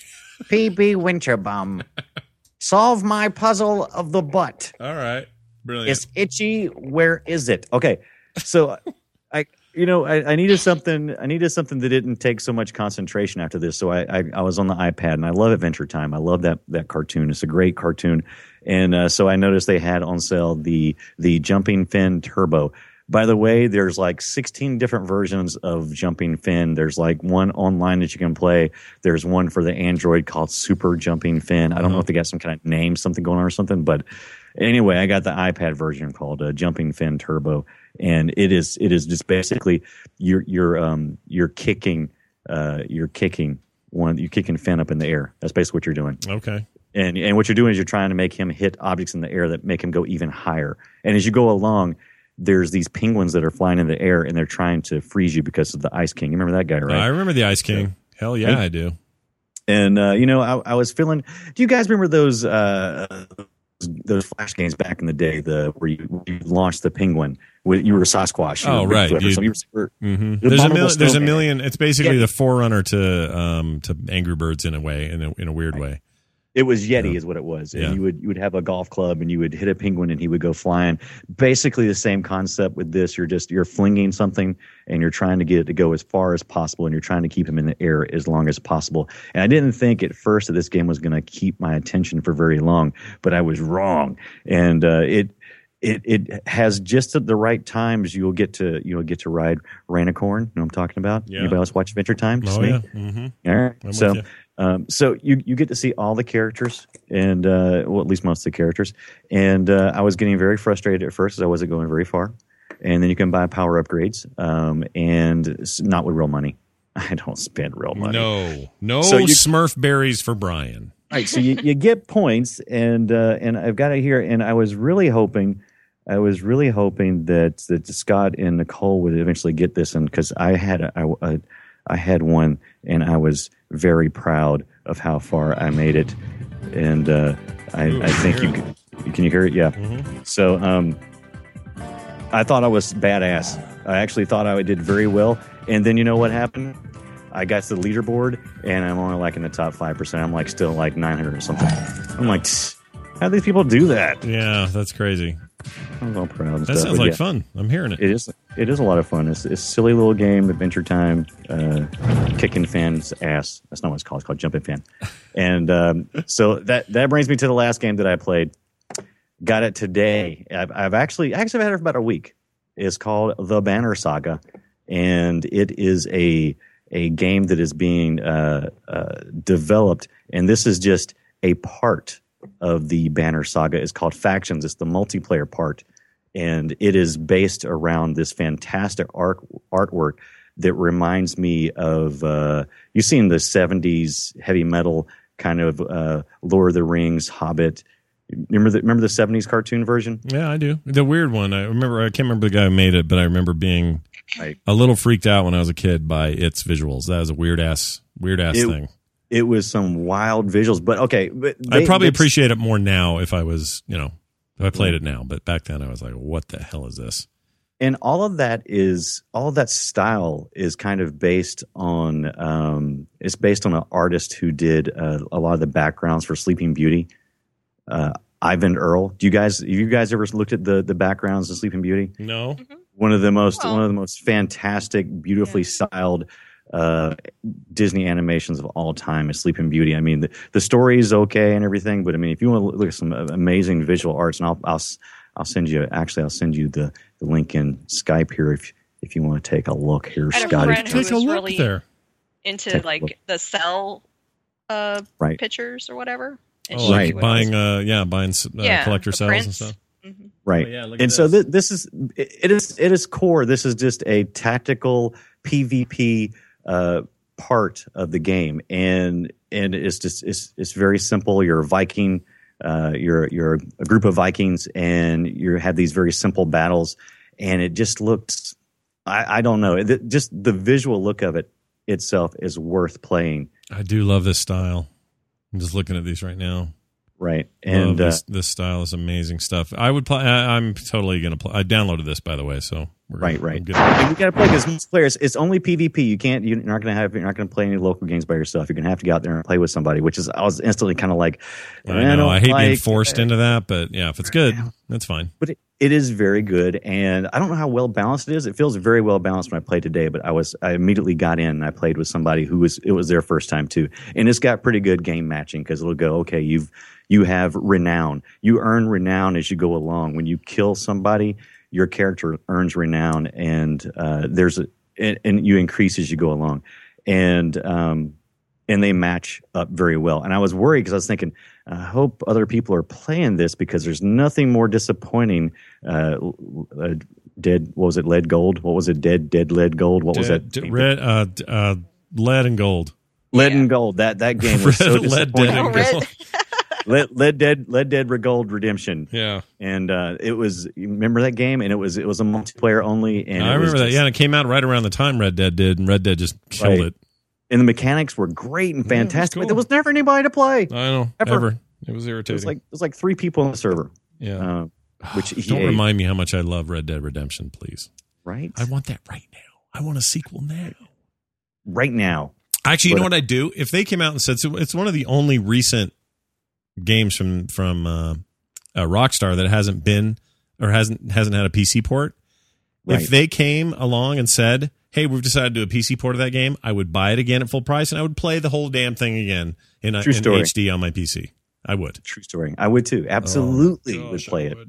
PB Winterbum. *laughs* Solve my puzzle of the butt. All right. Brilliant. It's itchy. Where is it? Okay, so *laughs* I, you know, I, I needed something. I needed something that didn't take so much concentration after this. So I, I, I was on the iPad, and I love Adventure Time. I love that that cartoon. It's a great cartoon, and uh, so I noticed they had on sale the the Jumping Finn Turbo. By the way, there's like 16 different versions of Jumping Finn. There's like one online that you can play. There's one for the Android called Super Jumping Finn. I don't know if they got some kind of name, something going on or something, but anyway, I got the iPad version called uh, Jumping Finn Turbo, and it is it is just basically you're you're um you're kicking uh you're kicking one you're kicking Finn up in the air. That's basically what you're doing. okay. And and what you're doing is you're trying to make him hit objects in the air that make him go even higher. And as you go along, there's these penguins that are flying in the air and they're trying to freeze you because of the Ice King. You remember that guy, right? I remember the Ice King. Hell yeah, Hey. I do. And uh, you know, I, I was feeling. Do you guys remember those uh, those flash games back in the day? The where you, where you launched the penguin. With, you were a Sasquatch. Oh, right. You-. You were- hmm There's a mil- there's a million. It's basically Yeah. the forerunner to um to Angry Birds in a way, in a, in a weird way. It was Yeti, Yeah. is what it was. And Yeah. you would you would have a golf club and you would hit a penguin and he would go flying. Basically the same concept with this. You're just you're flinging something and you're trying to get it to go as far as possible and you're trying to keep him in the air as long as possible. And I didn't think at first that this game was going to keep my attention for very long, but I was wrong. And uh, it it it has just at the right times you'll get to you'll get to ride Rainicorn. You know what I'm talking about? Yeah. Anybody else watch Adventure Time? Just Oh me? yeah. hmm All right. I'm so. Um, so you you get to see all the characters and uh, well at least most of the characters. And uh, I was getting very frustrated at first because I wasn't going very far. And then you can buy power upgrades um, and not with real money. *laughs* I don't spend real money. No, no So you- Smurf berries for Brian. Right. So you, you get points, and uh, and I've got it here, and I was really hoping, I was really hoping that that Scott and Nicole would eventually get this, and because I had a, I, I- had one, and I was very proud of how far I made it, and uh, I, I think you can, can you hear it? Yeah. So um, I thought I was badass. I actually thought I did very well, and then you know what happened? I got to the leaderboard and I'm only like in the top 5%. I'm like still like 900 or something. I'm like, how do these people do that? Yeah, that's crazy. I'm all proud That stuff. sounds like yeah, fun. I'm hearing it. It is, it is a lot of fun. It's, it's a silly little game, Adventure Time, uh, kicking fans' ass. That's not what it's called. It's called Jumping Finn. And um, so that, that brings me to the last game that I played. got it today. I've, I've actually actually had it for about a week. It's called The Banner Saga, and it is a a game that is being uh, uh, developed, and this is just a part of the Banner Saga. is called Factions. It's the multiplayer part, and it is based around this fantastic art artwork that reminds me of uh, you've seen the '70s heavy metal kind of uh, Lord of the Rings, Hobbit. Remember the remember the '70s cartoon version? Yeah, I do. The weird one. I remember. I can't remember the guy who made it, but I remember being Right. a little freaked out when I was a kid by its visuals. That was a weird ass, weird ass It- thing. It was some wild visuals, but okay. But I they- probably it's- appreciate it more now if I was, you know, if I played it now. But back then, I was like, "What the hell is this?" and all of that is all of that style is kind of based on um, it's based on an artist who did uh, a lot of the backgrounds for Sleeping Beauty, uh, Eyvind Earle. Do you guys you guys ever looked at the the backgrounds of Sleeping Beauty? No, One of the most Well- one of the most fantastic, beautifully styled uh, Disney animations of all time is Sleeping Beauty. I mean, the, the story is okay and everything, but I mean, if you want to look at some amazing visual arts, and I'll I'll s- I'll send you actually I'll send you the, the link in Skype here if if you want to take a look here, I Scotty. take a look really there. into Take like the cell uh Right. pictures or whatever. And Oh, she like would buying, uh, yeah, buying uh, Yeah, collector the cells and prints. stuff. Mhm. right Oh, yeah, look at and so this. th- this is it it is it is core this is just a tactical pvp uh, part of the game and and it's just it's it's very simple you're a viking uh, you're you're a group of vikings and you have these very simple battles and it just looks i, I don't know it, just the visual look of it itself is worth playing I do love this style. I'm just looking at these right now. right And uh, this, this style is amazing stuff. I would play. I, I'm totally gonna play. I downloaded this by the way, so we're Right, gonna, right. Good. You got to play because multiplayer. It's, it's only PvP. You can't. You're not going to have. You're not going to play any local games by yourself. You're going to have to get out there and play with somebody. Which is, I was instantly kind of like, I know. don't I hate being like- forced uh, into that, but yeah, if it's good, that's fine. But it, it is very good, and I don't know how well balanced it is. It feels very well balanced when I played today. But I was, I immediately got in. and I played with somebody who was, it was their first time too, and it's got pretty good game matching because it'll go, okay, you've, you have renown. You earn renown as you go along. When you kill somebody, your character earns renown, and uh, there's a, and, and you increase as you go along, and um, and they match up very well. And I was worried because I was thinking, I hope other people are playing this because there's nothing more disappointing. Uh, uh, dead, what was it? Lead gold? What was it? Dead, dead lead gold? What was Dead- that? d- red, uh, d- uh, lead and gold. lead Yeah. and gold. That that game *laughs* was so Red, lead, dead, disappointing. and *laughs* Red. dead, lead dead, gold redemption. Yeah, And uh, it was. You remember that game? And it was it was a multiplayer only. And I it remember that. Yeah, and it came out right around the time Red Dead did, and Red Dead just killed Right. it. And the mechanics were great and Yeah, fantastic. cool. But there was never anybody to play. I know. Ever. Ever. It was It irritating. was like it was like three people on the server. yeah. Uh, which *sighs* Don't remind me how much I love Red Dead Redemption, please. right I want that right now. I want a sequel now. right now. Actually, you know what I do? If they came out and said so, it's one of the only recent games from from uh, uh, Rockstar that hasn't been or hasn't hasn't had a PC port. Right. If they came along and said, "Hey, we've decided to do a PC port of that game," I would buy it again at full price and I would play the whole damn thing again in, a, True in. HD on my PC. I would True story. I would too. Absolutely Oh, would play I it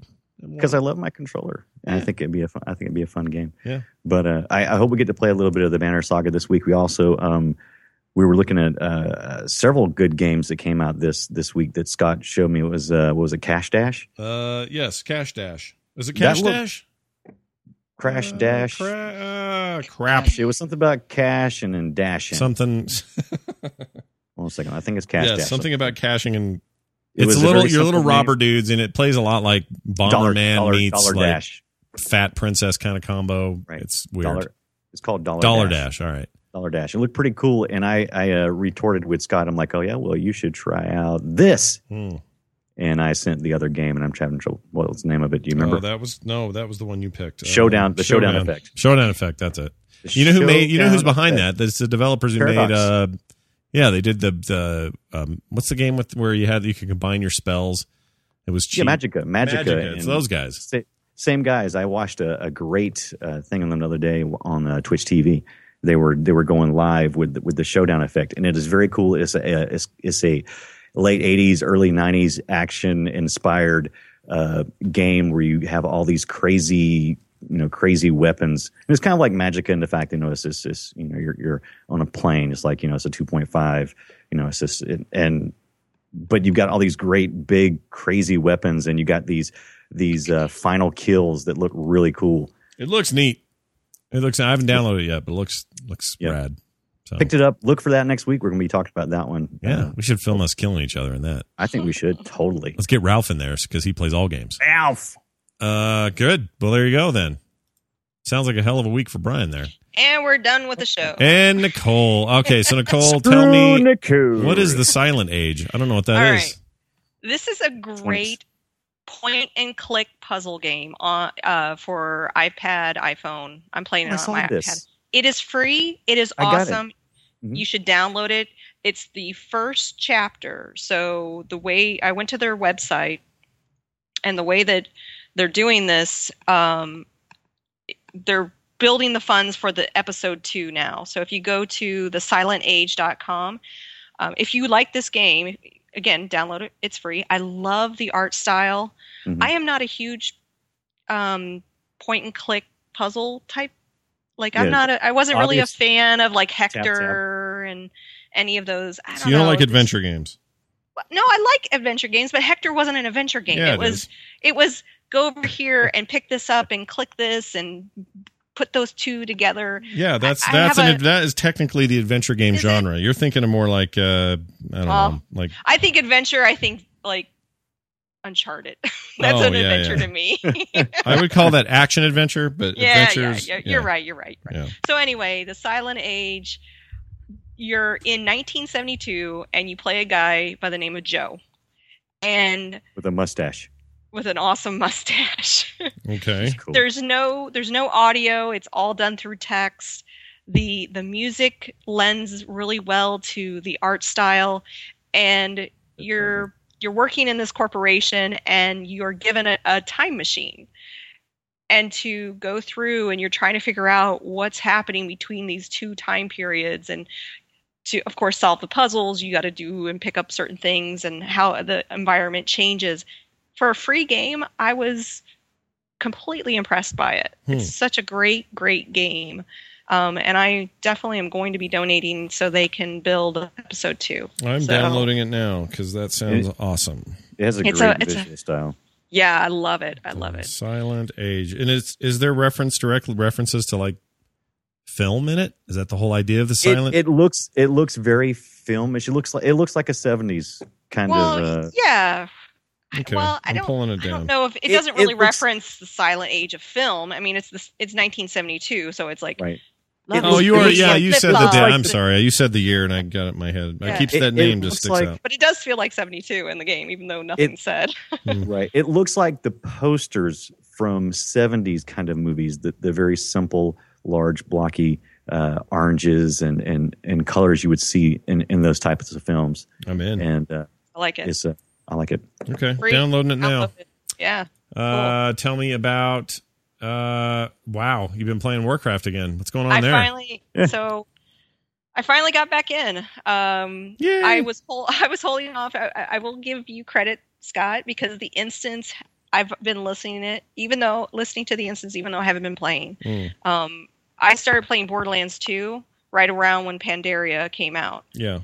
because I love my controller, and I think it'd be a fun, I think it'd be a fun game. Yeah. But uh, I, I hope we get to play a little bit of the Banner Saga this week. We also um, we were looking at uh, several good games that came out this this week that Scott showed me. It was uh, what was it? Cash Dash, Uh, yes, Cash Dash. Is it That Cash looked- Dash? Crash Uh, Dash. cra- uh, crap. It was something about cash and then dashing. Something. *laughs* Hold on a second. I think it's Cash yeah, Dash. something about cashing and It it's was a a little very your little simple name. robber dudes, and it plays a lot like dollar Bomberman meets dollar like dash. Fat Princess kind of combo. Right. It's weird. Dollar. It's called Dollar, Dollar Dash. Dash. All right. Dollar Dash. It looked pretty cool, and I I uh, retorted with Scott. I'm like, oh yeah, well you should try out this. Hmm. And I sent the other game, and I'm having trouble. What was the name of it? Do you remember? Oh, that was no, that was the one you picked. Uh, Showdown- the Showdown Effect. Showdown effect. That's it. The You know who made? You know who's behind Effect. that? That's the developers who Paradox. made. uh Yeah, they did the the um, what's the game with where you had you could combine your spells. It was cheap. Yeah, Magicka, Magicka. Magicka. It's those guys. sa- Same guys. I watched a, a great uh, thing on them the other day on uh, Twitch TV. They were they were going live with with the Showdown Effect, and it is very cool. It's a it's, it's a late '80s, early '90s action inspired uh, game where you have all these crazy you know crazy weapons. And it's kind of like Magicka in the fact that you know it's just it's, you know you're you're on a plane. It's like you know it's a two point five. You know it's just it, and but you've got all these great big crazy weapons and you got these these uh, final kills that look really cool. It looks neat. It looks. I haven't downloaded it yet, but it looks looks Yeah. rad. So Picked it up. Look for that next week. We're going to be talking about that one. yeah, Uh, we should film us killing each other in that. I think we should totally. Let's get Ralph in there because he plays all games. Ralph. Uh, good. Well, there you go then. Sounds like a hell of a week for Brian there. And we're done with the show. And Nicole. Okay, so *laughs* Nicole, tell me Nicole. what is the silent age? I don't know what that All is. right. This is a great point and click puzzle game on uh, for iPad, iPhone. I'm playing I it saw on my this. iPad. It is free. It is I got it. awesome. Mhm. You should download it. It's the first chapter. So the way I went to their website and the way that they're doing this, um, they're building the funds for the episode two now. So if you go to the thesilentage.com, um, if you like this game, again, download it. It's free. I love the art style. Mhm. I am not a huge um, point and click puzzle type. Like I'm not. A, I wasn't really a fan of like tap. Hector and any of those. I don't So you don't know. like adventure games? No, I like adventure games, but Hector wasn't an adventure game. Yeah, it it was. is. It was go over here and pick this up and click this and put those two together. Yeah, that's I that's have an a- that is technically the adventure game Is it? genre. You're thinking of more like uh I don't Well, know, like I think adventure. I think like Uncharted. *laughs* That's Oh, an yeah, adventure yeah. to me. *laughs* I would call that action adventure, but yeah, yeah, adventures. yeah, You're right. You're right. right. Yeah. So anyway, the Silent Age. You're in 1972, and you play a guy by the name of Joe, and with a mustache? With an awesome mustache. *laughs* Okay. Cool. there's no there's no audio. It's all done through text. the The music lends really well to the art style, and you're you're working in this corporation, and you're given a, a time machine. And to go through, and you're trying to figure out what's happening between these two time periods, and to, of course, solve the puzzles you got to do and pick up certain things, and how the environment changes. For a free game, I was completely impressed by it. Hmm. It's such a great, great game. Um, and I definitely am going to be donating so they can build episode two. I'm So- downloading it now because that sounds awesome. It has a It's great a- it's a- visual style. Yeah, I love it. I love it. Silent Age, and is is there reference direct references to like film in it? Is that the whole idea of the silent? It, it looks it looks very filmish. It looks like it looks like a '70s kind Well, of. Uh, yeah. Okay, well, I I'm don't- pulling it I don't know if it It- doesn't it really looks- reference the silent age of film. I mean, it's this. It's 1972, so it's like. Right. love Oh, you are. Yeah, like- you it said the day. I'm sorry. You said the year, and I got it in my head. Yeah. I keeps It- that it name just sticks like- out. But it does feel like 72 in the game, even though nothing's said. *laughs* right. It looks like the posters from '70s kind of movies. The the very simple, large, blocky uh, oranges and and and colors you would see in in those types of films. I'm in. And uh, I like it. it's uh, I like it. Okay, Free. downloading it now. It. Yeah. Uh, tell me about. Uh, wow, you've been playing Warcraft again. What's going on I there? finally Yeah. so I finally got back in. Um Yay. I was hol- *laughs* I was holding off. I, I I will give you credit, Scott, because the instance I've been listening it, even though listening to the instance, even though I haven't been playing. Mm, Um, I started playing Borderlands 2 right around when Pandaria came out, yeah,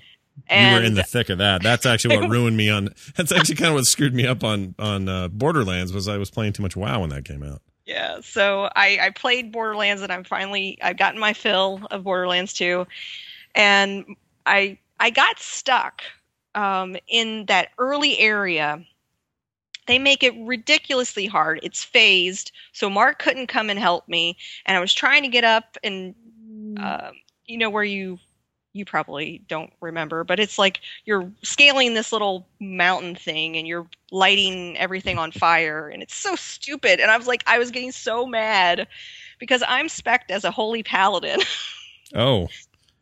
and you were in the thick of that. That's actually what *laughs* ruined me on. That's actually kind of what screwed me up on on uh, Borderlands was I was playing too much WoW when that came out. Yeah, so I, I played Borderlands and I'm finally I've gotten my fill of Borderlands 2. And I I got stuck um, in that early area. They make it ridiculously hard. It's phased, so Mark couldn't come and help me. And I was trying to get up and um, you know where you you probably don't remember, but it's like you're scaling this little mountain thing and you're lighting everything on fire, and it's so stupid. And I was like, I was getting so mad because I'm spec'd as a holy paladin, *laughs* Oh,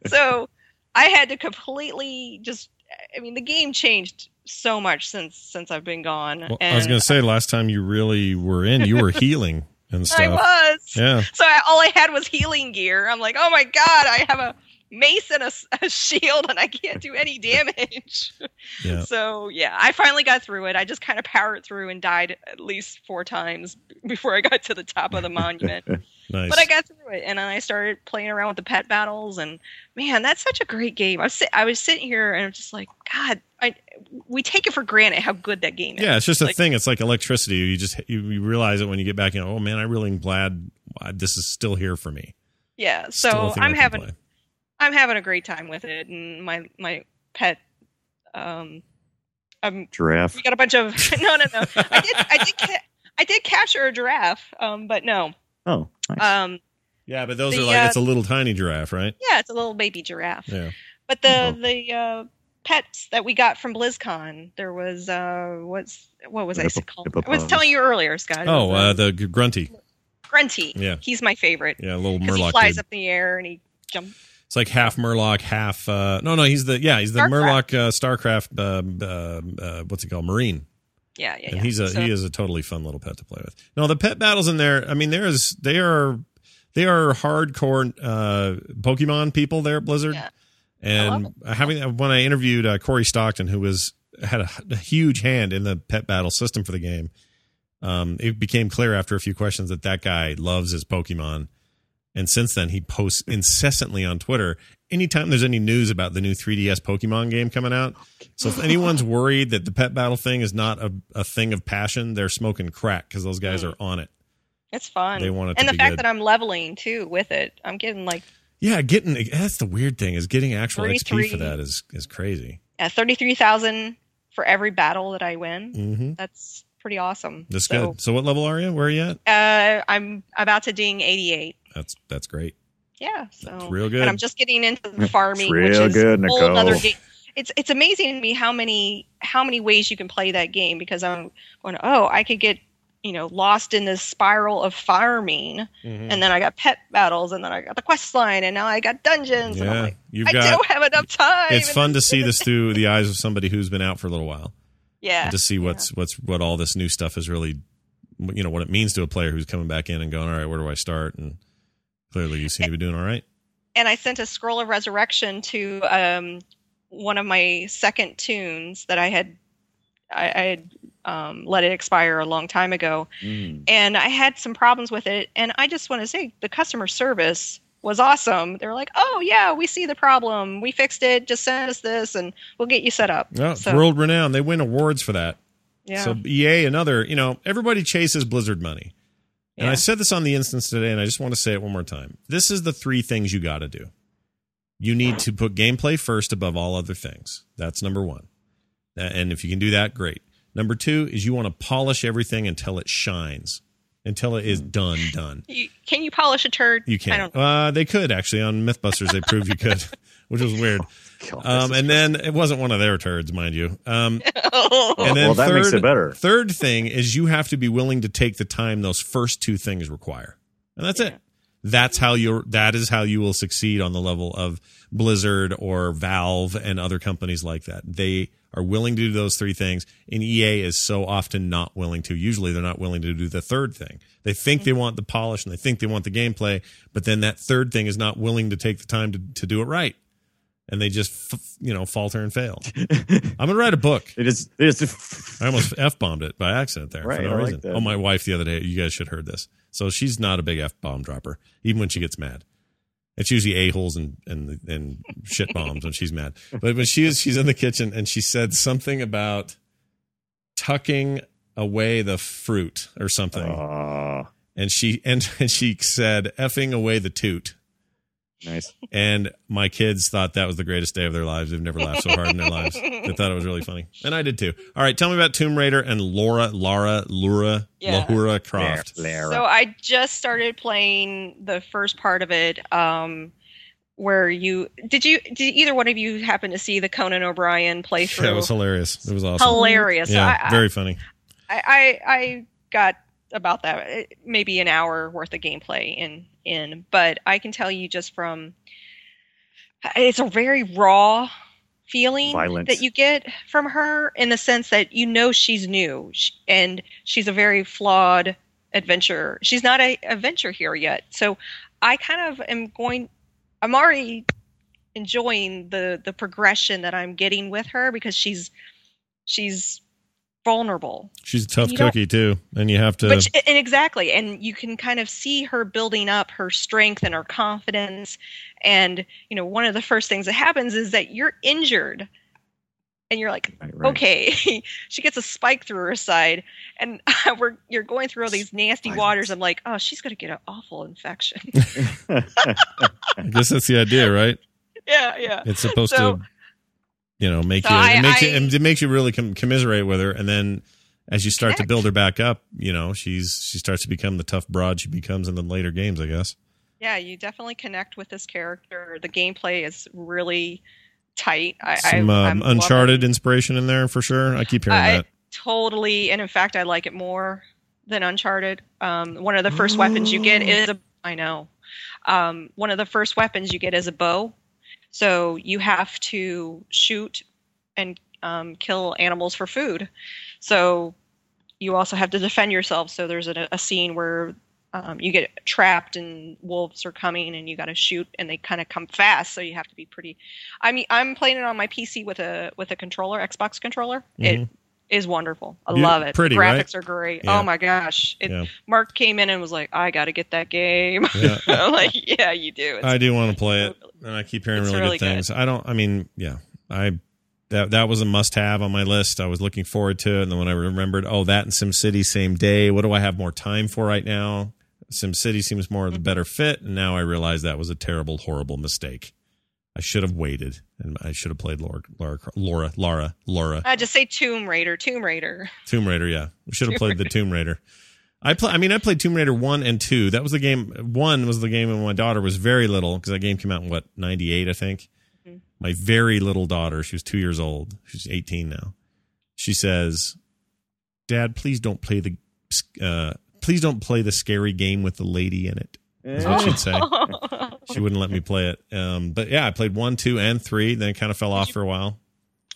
so I had to completely just. I mean, the game changed so much since since I've been gone. well, and I was going to say uh, last time you really were in, you were *laughs* healing and stuff. I was. Yeah, So I, all I had was healing gear. I'm like, oh my god, I have a mace and a, a shield, and I can't do any *laughs* damage. Yeah. So yeah, I finally got through it. I just kind of powered through and died at least four times before I got to the top of the monument. *laughs* Nice. But I got through it, and then I started playing around with the pet battles, and man, that's such a great game. I was sit- I was sitting here and I'm just like, God, I we take it for granted how good that game is. yeah, it's just a Like, thing. It's like electricity. You just you, you realize it when you get back. You know, oh man, I'm really glad uh, this is still here for me. Yeah, so I'm having play. I'm having a great time with it, and my my pet, um, um, Giraffe. we got a bunch of *laughs* no no no. I did I did ca- I did capture a giraffe, um, but no, Oh, nice. um, Yeah, but those The, are like uh, it's a little tiny giraffe, right? yeah, it's a little baby giraffe. Yeah. But the Oh. the uh, pets that we got from BlizzCon, there was uh, what's what was I called? I was telling you earlier, Scott. Oh, was, uh, the grunty. Grunty. Yeah. he's my favorite Yeah, a little because he flies dude. up in the air and he jumps. It's like half Murloc, half. Uh, no, no, he's the yeah, he's the Starcraft. Murloc uh, Starcraft. Uh, uh, uh, what's he called? Marine. Yeah, yeah, and yeah. he's a So- he is a totally fun little pet to play with. No, the pet battles in there. I mean, there is they are they are hardcore uh, Pokemon people there at Blizzard. Yeah. And having when I interviewed uh, Cory Stockton, who was had a, a huge hand in the pet battle system for the game, um, it became clear after a few questions that that guy loves his Pokemon. And since then, he posts incessantly on Twitter anytime there's any news about the new 3DS Pokemon game coming out. So if anyone's worried that the pet battle thing is not a, a thing of passion, they're smoking crack because those guys are on it. It's fun. They want it and the fact good. that I'm leveling too with it, I'm getting like Yeah, getting that's the weird thing is getting actual XP for that is is crazy. at thirty three thousand for every battle that I win. hmm That's pretty awesome. That's so, good. So what level are you? Where are you at? Uh, I'm about to ding eighty eight. That's that's great. Yeah, so That's real good. And I'm just getting into the farming, real which is good, whole Nicole. other game. It's it's amazing to me how many how many ways you can play that game because I'm going, oh, I could get you know lost in this spiral of farming, Mhm. and then I got pet battles, and then I got the quest line, and now I got dungeons, and I'm yeah, like, you've I got. don't have enough time. It's and fun to see this *laughs* through the eyes of somebody who's been out for a little while. Yeah, to see what's what's what all this new stuff is really, you know, what it means to a player who's coming back in and going, all right, where do I start? And clearly, you seem to be doing all right. and I sent a scroll of resurrection to um, one of my second tunes that I had I, I had um, let it expire a long time ago, Mm. and I had some problems with it. And I just want to say the customer service was awesome. They were like, "Oh yeah, we see the problem. We fixed it. Just send us this, and we'll get you set up." It's So- world renowned. They win awards for that. Yeah, So EA, another, you know, everybody chases Blizzard money. And I said this on the instance today, and I just want to say it one more time. This is the three things you got to do. You need to put gameplay first above all other things. That's number one. And if you can do that, great. Number two is you want to polish everything until it shines, until it is done, done. You- can you polish a turd? You can't. don't. Uh, they could actually on MythBusters. They proved you could, *laughs* which was weird. *laughs* God, Um, this is- and then it wasn't one of their turds, mind you. Um, *laughs* Oh, and then well, that third, makes it better. Third thing is you have to be willing to take the time those first two things require. And that's it. That's how you're that is how you will succeed on the level of Blizzard or Valve and other companies like that. They are willing to do those three things and EA is so often not willing to. Usually they're not willing to do the third thing. They think they want the polish and they think they want the gameplay, but then that third thing is not willing to take the time to, to do it right. And they just, f- you know, falter and fail. *laughs* I'm going to write a book. it is. It is. *laughs* I almost f bombed it by accident there Right, for no I reason. that. Oh, my wife the other day. You guys should have heard this. So she's not a big f bomb dropper, even when she gets mad. It's usually a holes and and and shit bombs when she's mad. But when she is, she's in the kitchen and she said something about tucking away the fruit or something, Ah, and she and, and she said effing away the toot. Nice. And my kids thought that was the greatest day of their lives. They've never laughed so hard in their lives. They thought it was really funny. And I did too. All right, tell me about Tomb Raider and Laura, Lara, Lura, Yeah. Lahura Croft. Lara. So I just started playing the first part of it. Um, where you did you did either one of you happen to see the Conan O'Brien playthrough? That was hilarious. It was awesome. hilarious. Yeah, I, very funny. I, I I got about that eh, maybe an hour worth of gameplay in in, but I can tell you just from it's a very raw feeling Violence. that you get from her in the sense that you know she's new and she's a very flawed adventurer. She's not a adventure hero yet, so I kind of am going. I'm already enjoying the the progression that I'm getting with her because she's she's vulnerable. She's a tough You cookie too, and you have to. Which and exactly, and you can kind of see her building up her strength and her confidence. And you know, one of the first things that happens is that you're injured, and you're like, Right, right. okay, *laughs* she gets a spike through her side, and *laughs* we're you're going through all these nasty Spikes. waters. I'm like, oh, she's gonna get an awful infection. *laughs* I guess that's the idea, right? yeah, yeah. It's supposed So- to, you know, make So you. I- it makes I- you. It makes you really com- commiserate with her, and then as you start to build her back up, you know, she's she starts to become the tough broad she becomes in the later games, I guess. Yeah, you definitely connect with this character. The gameplay is really tight. I, Some I, um, I'm loving- Uncharted inspiration in there for sure. I keep hearing I- that. totally and in fact i like it more than uncharted um, one of the first weapons you get is a i know um, one of the first weapons you get is a bow so you have to shoot and um, kill animals for food. So you also have to defend yourself. So there's a, a scene where um, you get trapped and wolves are coming and you got to shoot and they kind of come fast. So you have to be pretty i mean i'm playing it on my pc with a with a controller xbox controller. It Mhm. Is wonderful. I love it. pretty, Graphics right? are great. Yeah. Oh my gosh! It, Yeah. Mark came in and was like, "I got to get that game." Yeah. *laughs* I'm like, "Yeah, you do." It's, I do want to play it, and I keep hearing really, really good things. I don't. I mean, yeah, I that that was a must have on my list. I was looking forward to it, and then when I remembered, oh, that and SimCity same day. What do I have more time for right now? SimCity seems more of the mm-hmm. better fit, and now I realize that was a terrible, horrible mistake. I should have waited, and I should have played Laura, Laura, Laura, Laura, Laura. I just say Tomb Raider. Tomb Raider. Tomb Raider, yeah. We should have Tomb played the Tomb Raider. I play. I mean, I played Tomb Raider one and two. That was the game. One was the game when my daughter was very little because that game came out in what ninety eight, I think. Mhm. My very little daughter, she was two years old. She's eighteen now. She says, "Dad, please don't play the, uh, please don't play the scary game with the lady in it." That's what she'd say. *laughs* She wouldn't let me play it. Um, but yeah, I played one, two, and three. Then it kind of fell off for a while.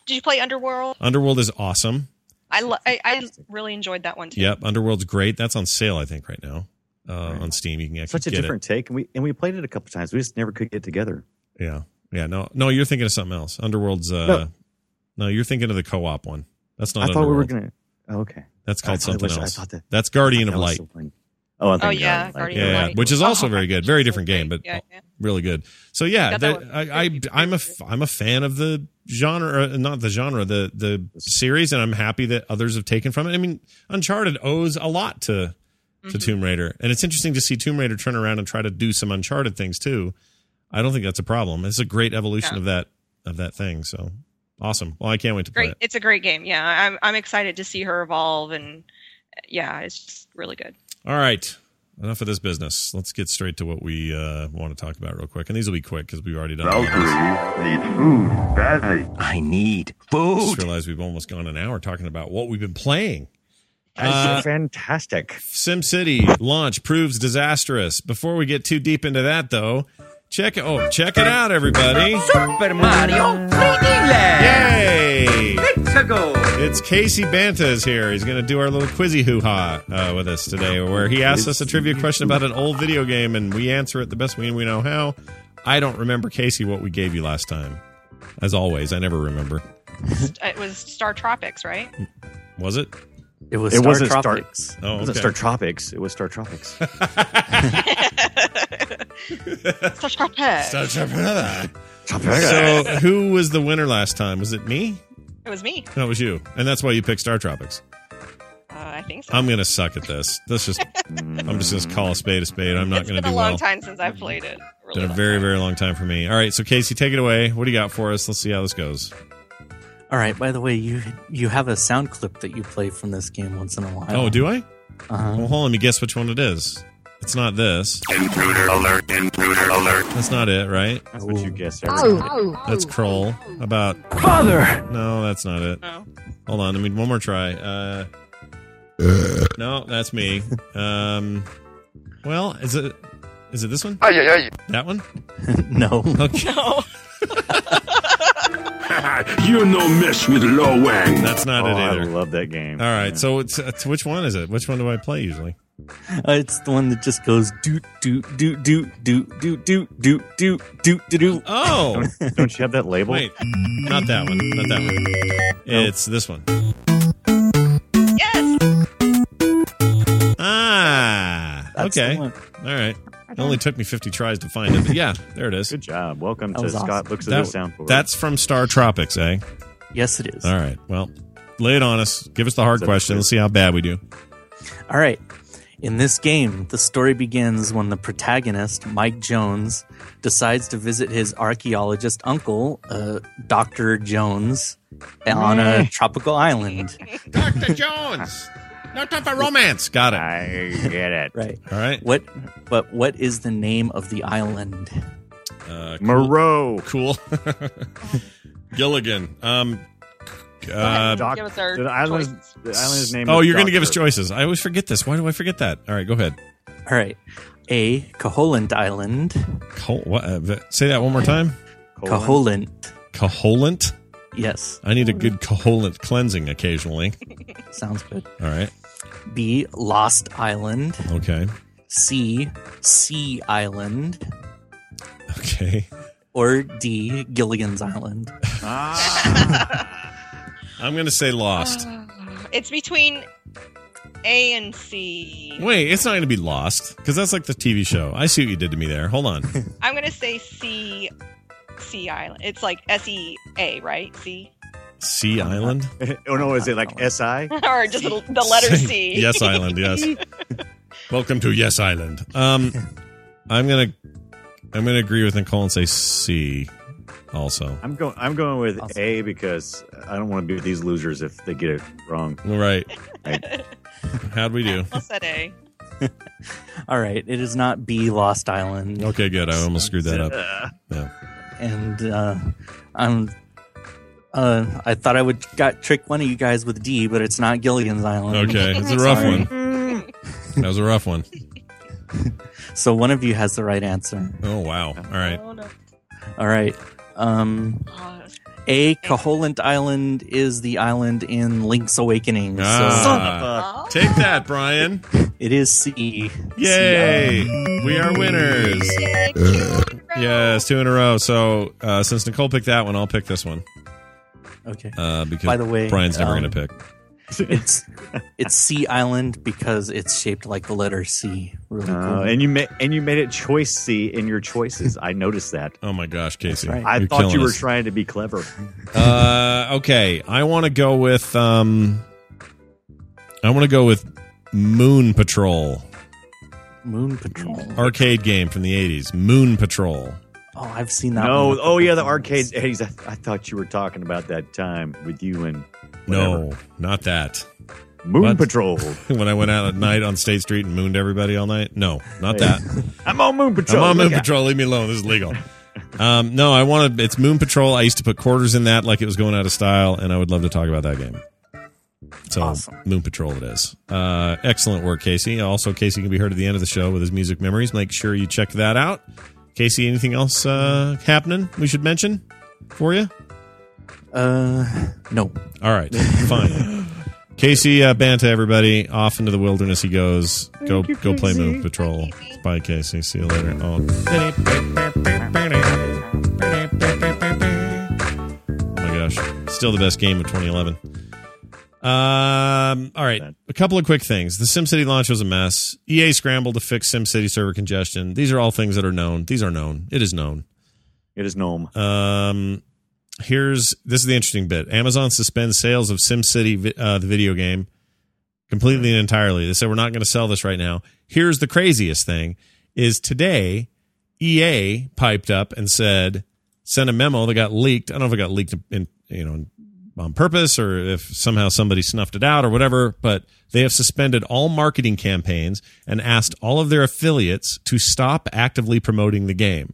Did you play Underworld? Underworld is awesome. I, lo- I I really enjoyed that one too. Yep, Underworld's great. That's on sale, I think, right now uh, on Steam. You can actually Such a get different take, and we and we played it a couple times. We just never could get together. Yeah, yeah. No, no, you're thinking of something else. Underworld's. Uh, no. No. you're thinking of the co-op one. That's not. I thought we were gonna. Oh, okay. That's called thought something was- I else. thought that- That's Guardian of that was Light. Still playing- Oh, I'm Oh, yeah, of Light. Guardian Yeah, yeah, which is also Oh, very good. Very different game, but Yeah, yeah. really good. So yeah, Got that that- I, I I'm a good. I'm a fan of the genre, uh, not the genre, the the series, and I'm happy that others have taken from it. I mean, Uncharted owes a lot to to Mhm. Tomb Raider, and it's interesting to see Tomb Raider turn around and try to do some Uncharted things too. I don't think that's a problem. It's a great evolution Yeah. of that of that thing. So awesome. Well, I can't wait to play Great. it. It's a great game. Yeah, I'm I'm excited to see her evolve and yeah, it's just really good. All right. Enough of this business. Let's get straight to what we uh, want to talk about real quick. And these will be quick because we've already done all of this. Valkyrie needs food badly. I need Just food. realized we've almost gone an hour talking about what we've been playing. That's Uh, fantastic. SimCity launch proves disastrous. Before we get too deep into that, though, check it. Oh, check it out, everybody! Super Mario 3D Land. Yay! Let's go. It's Casey Bantas here. He's going to do our little quizzy hoo ha uh, with us today, where he asks us a trivia question about an old video game, and we answer it the best way we know how. I don't remember, Casey, what we gave you last time. As always, I never remember. It was Star Tropics, right? Was it? It was It Star wasn't Star- Tropics. Oh, It wasn't. Star Tropics. It was Star Tropics. *laughs* Star Tropics. so, who was the winner last time? Was it me? It was me. No, it was you, and that's why you picked Star Tropics. Uh, I think so. I'm gonna suck at this. This just I'm just gonna call a spade a spade. I'm not it's gonna do it. It's been do a long well. time since I've played it. Really Been a very time. very long time for me. All right, so Casey, take it away. What do you got for us? Let's see how this goes. All right. By the way, you you have a sound clip that you play from this game once in a while. Oh, do I? Uh-huh. Well, hold on. Let me guess which one it is. It's not this. Intruder alert, intruder alert. That's not it, right? That's what you guessed. Oh, every- That's Kroll. About Father. no, that's not it. No. Hold on. I me one more try. Uh, no, that's me. Um, well, is it is it this one? Ay, ay, ay. That one? *laughs* no. Okay, No. *laughs* you no mess with Lo Wang. that's not Oh, it either. I love that game. All right, so it's, it's which one is it? Which one do I play usually? Uh, it's the one that just goes doot doot doot doot doot doot doot doot doot doot doot doot. Oh, Don't you have that label? wait, not that one. Not that one. It's this one. Yes. Ah, That's okay. All right. It only took me 50 tries to find it, but yeah, there it is. Good job. Welcome That to was Scott awesome. Looks at That- the Soundboard. That's from Star Tropics, eh? Yes, it is. All right. Well, lay it on us. Give us the hard That's question. good. Let's see how bad we do. All right. In this game, the story begins when the protagonist, Mike Jones, decides to visit his archaeologist uncle, uh, Dr. Jones, on a tropical island. *laughs* Dr. Jones. No time for romance. Got it. I get it. *laughs* Right. All right. What but what is the name of the island? Uh, cool. Moreau. cool. *laughs* Gilligan. Um, uh, Doc- Give us our the island, the island's name. oh, is you're going to give us choices. I always forget this. Why do I forget that? All right, go ahead. All right. A. Koholint Island. Col- what, uh, say that one more time. Colon. Koholint. Koholint. Yes. I need a good caholant cleansing occasionally. Sounds good. All right. B. Lost Island. Okay. C. Sea Island. Okay. Or D. Gilligan's Island. Ah. I'm going to say lost. *sighs* It's between A and C. Wait, it's not going to be lost because that's like the TV show. I see what you did to me there. Hold on. *laughs* I'm gonna say C. Sea Island. It's like S E A, right? C. Sea Island. *laughs* oh no, is it like S I? *laughs* or just the, the letter C. yes Island. Yes. *laughs* Welcome to Yes Island. Um, I'm gonna I'm gonna agree with Nicole and say C. Also, I'm going. I'm going with Awesome. A because I don't want to be with these losers if they get it wrong. all right. How'd we do? I said A. All right. It is not B. Lost Island. Okay, good. I almost screwed that up. Uh, Yeah. And uh, I'm. Uh, I thought I would got trick one of you guys with D, but it's not Gilligan's Island. Okay, it's a rough Sorry. one. *laughs* That was a rough one. *laughs* So one of you has the right answer. Oh wow. All right. Oh, no. All right. Um, Oh, A. Koholint Island is the island in Link's Awakening. Ah. uh, Take that, Brian. So it is C. Yay! We are winners. Yay. Yes, two in a row. So uh, since Nicole picked that one, I'll pick this one Okay. uh, because By the way, Brian's never um, going to pick. *laughs* It's it's Sea Island because it's shaped like the letter C. Really uh, cool. and you made and you made it choice C in your choices. I noticed that. Oh my gosh, Casey! right. I thought you were us. trying to be clever. Uh, okay, I want to go with um, I want to go with Moon Patrol, Moon Patrol. arcade game from the '80s. Moon Patrol. Oh, I've seen that. No, one. oh yeah, the arcade. Hey, I, I thought you were talking about that time with you and No, not that. Moon What? Patrol. *laughs* when I went out at night on State Street and mooned everybody all night. No, not that. *laughs* I'm on Moon Patrol. I'm on Moon Look out. Patrol. Leave me alone. This is legal. Um, no, I want to. It's Moon Patrol. I used to put quarters in that like it was going out of style, and I would love to talk about that game. So Awesome. Moon Patrol it is. Uh, excellent work, Casey. Also, Casey can be heard at the end of the show with his music memories. Make sure you check that out. Casey, anything else uh, happening we should mention for you? Uh, no. All right, fine. Casey uh, Banta, everybody, off into the wilderness he goes. Go go play Moon Patrol. Bye, Casey. See you later. Oh. oh my gosh, still the best game of 2011. Um, all right, a couple of quick things. The SimCity launch was a mess. EA scrambled to fix SimCity server congestion. These are all things that are known. These are known. It is known. It is Gnome. Um, here's this is the interesting bit. Amazon suspends sales of SimCity, uh, the video game, completely and entirely. They said we're not going to sell this right now. Here's the craziest thing: is today EA piped up and said sent a memo that got leaked. I don't know if it got leaked in you know on purpose or if somehow somebody snuffed it out or whatever, but they have suspended all marketing campaigns and asked all of their affiliates to stop actively promoting the game.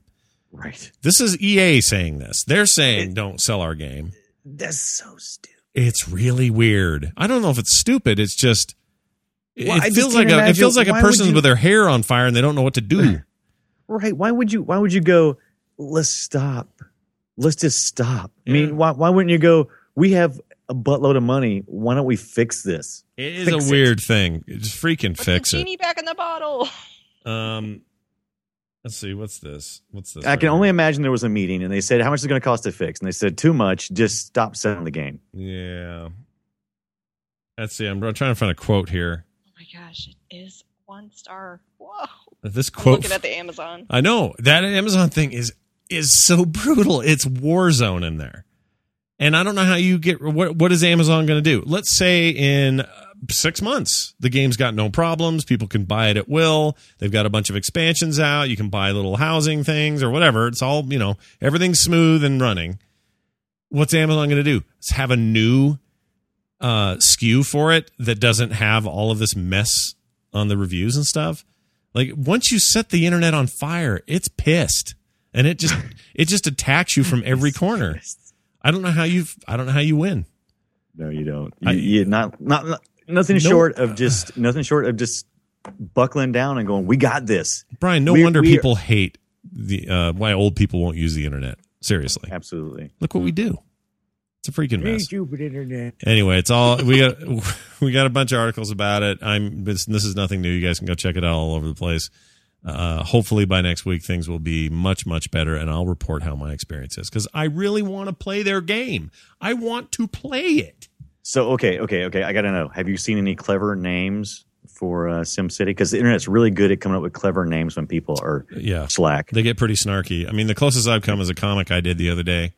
Right. This is EA saying this. They're saying don't sell our game. That's so stupid. It's really weird. I don't know if it's stupid. It's just it Well, I just feels like can't a it feels like a person you- with their hair on fire and they don't know what to do. *clears throat* Right. Why would you? Why would you go? Let's stop. Let's just stop. I mean, why? Why wouldn't you go? We have a buttload of money. Why don't we fix this? It is Fix a it. weird thing. Just freaking Put fix the it. genie back in the bottle. Um, let's see. What's this? What's this? I can only imagine there was a meeting and they said, "How much is it going to cost to fix?" And they said, "Too much. Just stop selling the game." Yeah. Let's see. I'm trying to find a quote here. Oh my gosh, it is one star. Whoa. This I'm quote. looking at the Amazon. I know that Amazon thing is is so brutal. It's war zone in there, and I don't know how you get what what is Amazon going to do? Let's say in uh, six months the game's got no problems. People can buy it at will. They've got a bunch of expansions out. You can buy little housing things or whatever. It's all you know. Everything's smooth and running. What's Amazon going to do? Is have a new uh, SKU for it that doesn't have all of this mess on the reviews and stuff. Like once you set the internet on fire, it's pissed, and it just it just attacks you from every corner. *laughs* I don't know how you I don't know how you win. No, you don't. You, I- you not, not not nothing No. short of just nothing short of just buckling down and going, "We got this." Brian, no We- wonder we- people hate the uh, why old people won't use the internet. Seriously, Absolutely. look what we do. It's a freaking mess. stupid internet. Anyway, it's all we got. *laughs* We got a bunch of articles about it. I'm. This, this is nothing new. You guys can go check it out all over the place. Uh, hopefully by next week things will be much much better, and I'll report how my experience is because I really want to play their game. I want to play it. So okay, okay, okay. I got to know. Have you seen any clever names for uh, SimCity? Because the internet's really good at coming up with clever names when people are Yeah, slack. they get pretty snarky. I mean, the closest I've come is a comic I did the other day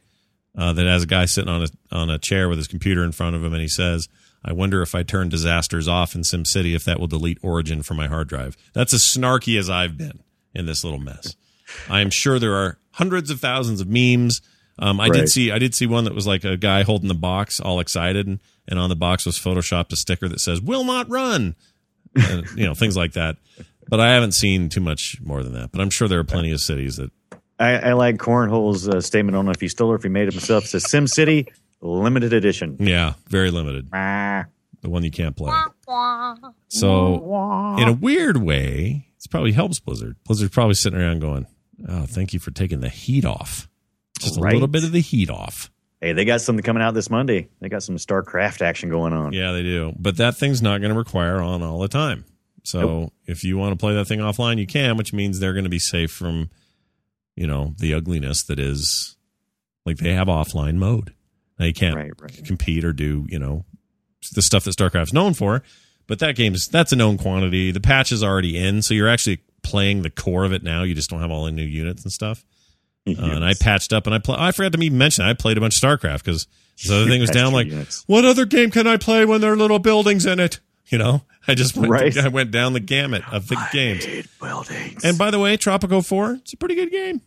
uh, that has a guy sitting on a on a chair with his computer in front of him, and he says, "I wonder if I turn disasters off in SimCity, if that will delete Origin from my hard drive." That's as snarky as I've been in this little mess. I am sure there are hundreds of thousands of memes. Um, I did see I did see one that was like a guy holding the box, all excited, and, and on the box was photoshopped a sticker that says "Will not run," you know things like that. But I haven't seen too much more than that. But I'm sure there are plenty of cities that I, I like Cornhole's uh, statement. I don't know if he stole or if he made it himself. It says SimCity limited edition. Yeah, very limited. The one you can't play. So, in a weird way, it probably helps Blizzard. Blizzard's probably sitting around going, "Oh, thank you for taking the heat off, just a little bit of the heat off." Hey, they got something coming out this Monday. They got some StarCraft action going on. Yeah, they do. But that thing's not going to require on all the time. So, if you want to play that thing offline, you can, which means they're going to be safe from, you know, the ugliness that is like they have offline mode. Now you can't Right, right. compete or do you know the stuff that StarCraft's known for. But that game's that's a known quantity. The patch is already in, so you're actually playing the core of it now. You just don't have all the new units and stuff. Uh, and I patched up, and I play. I forgot to even mention I played a bunch of StarCraft because this other *laughs* thing was down. Like, units. what other game can I play when there are little buildings in it? You know, I just went, Right. I went down the gamut of the games. buildings. And by the way, Tropico Four, it's a pretty good game.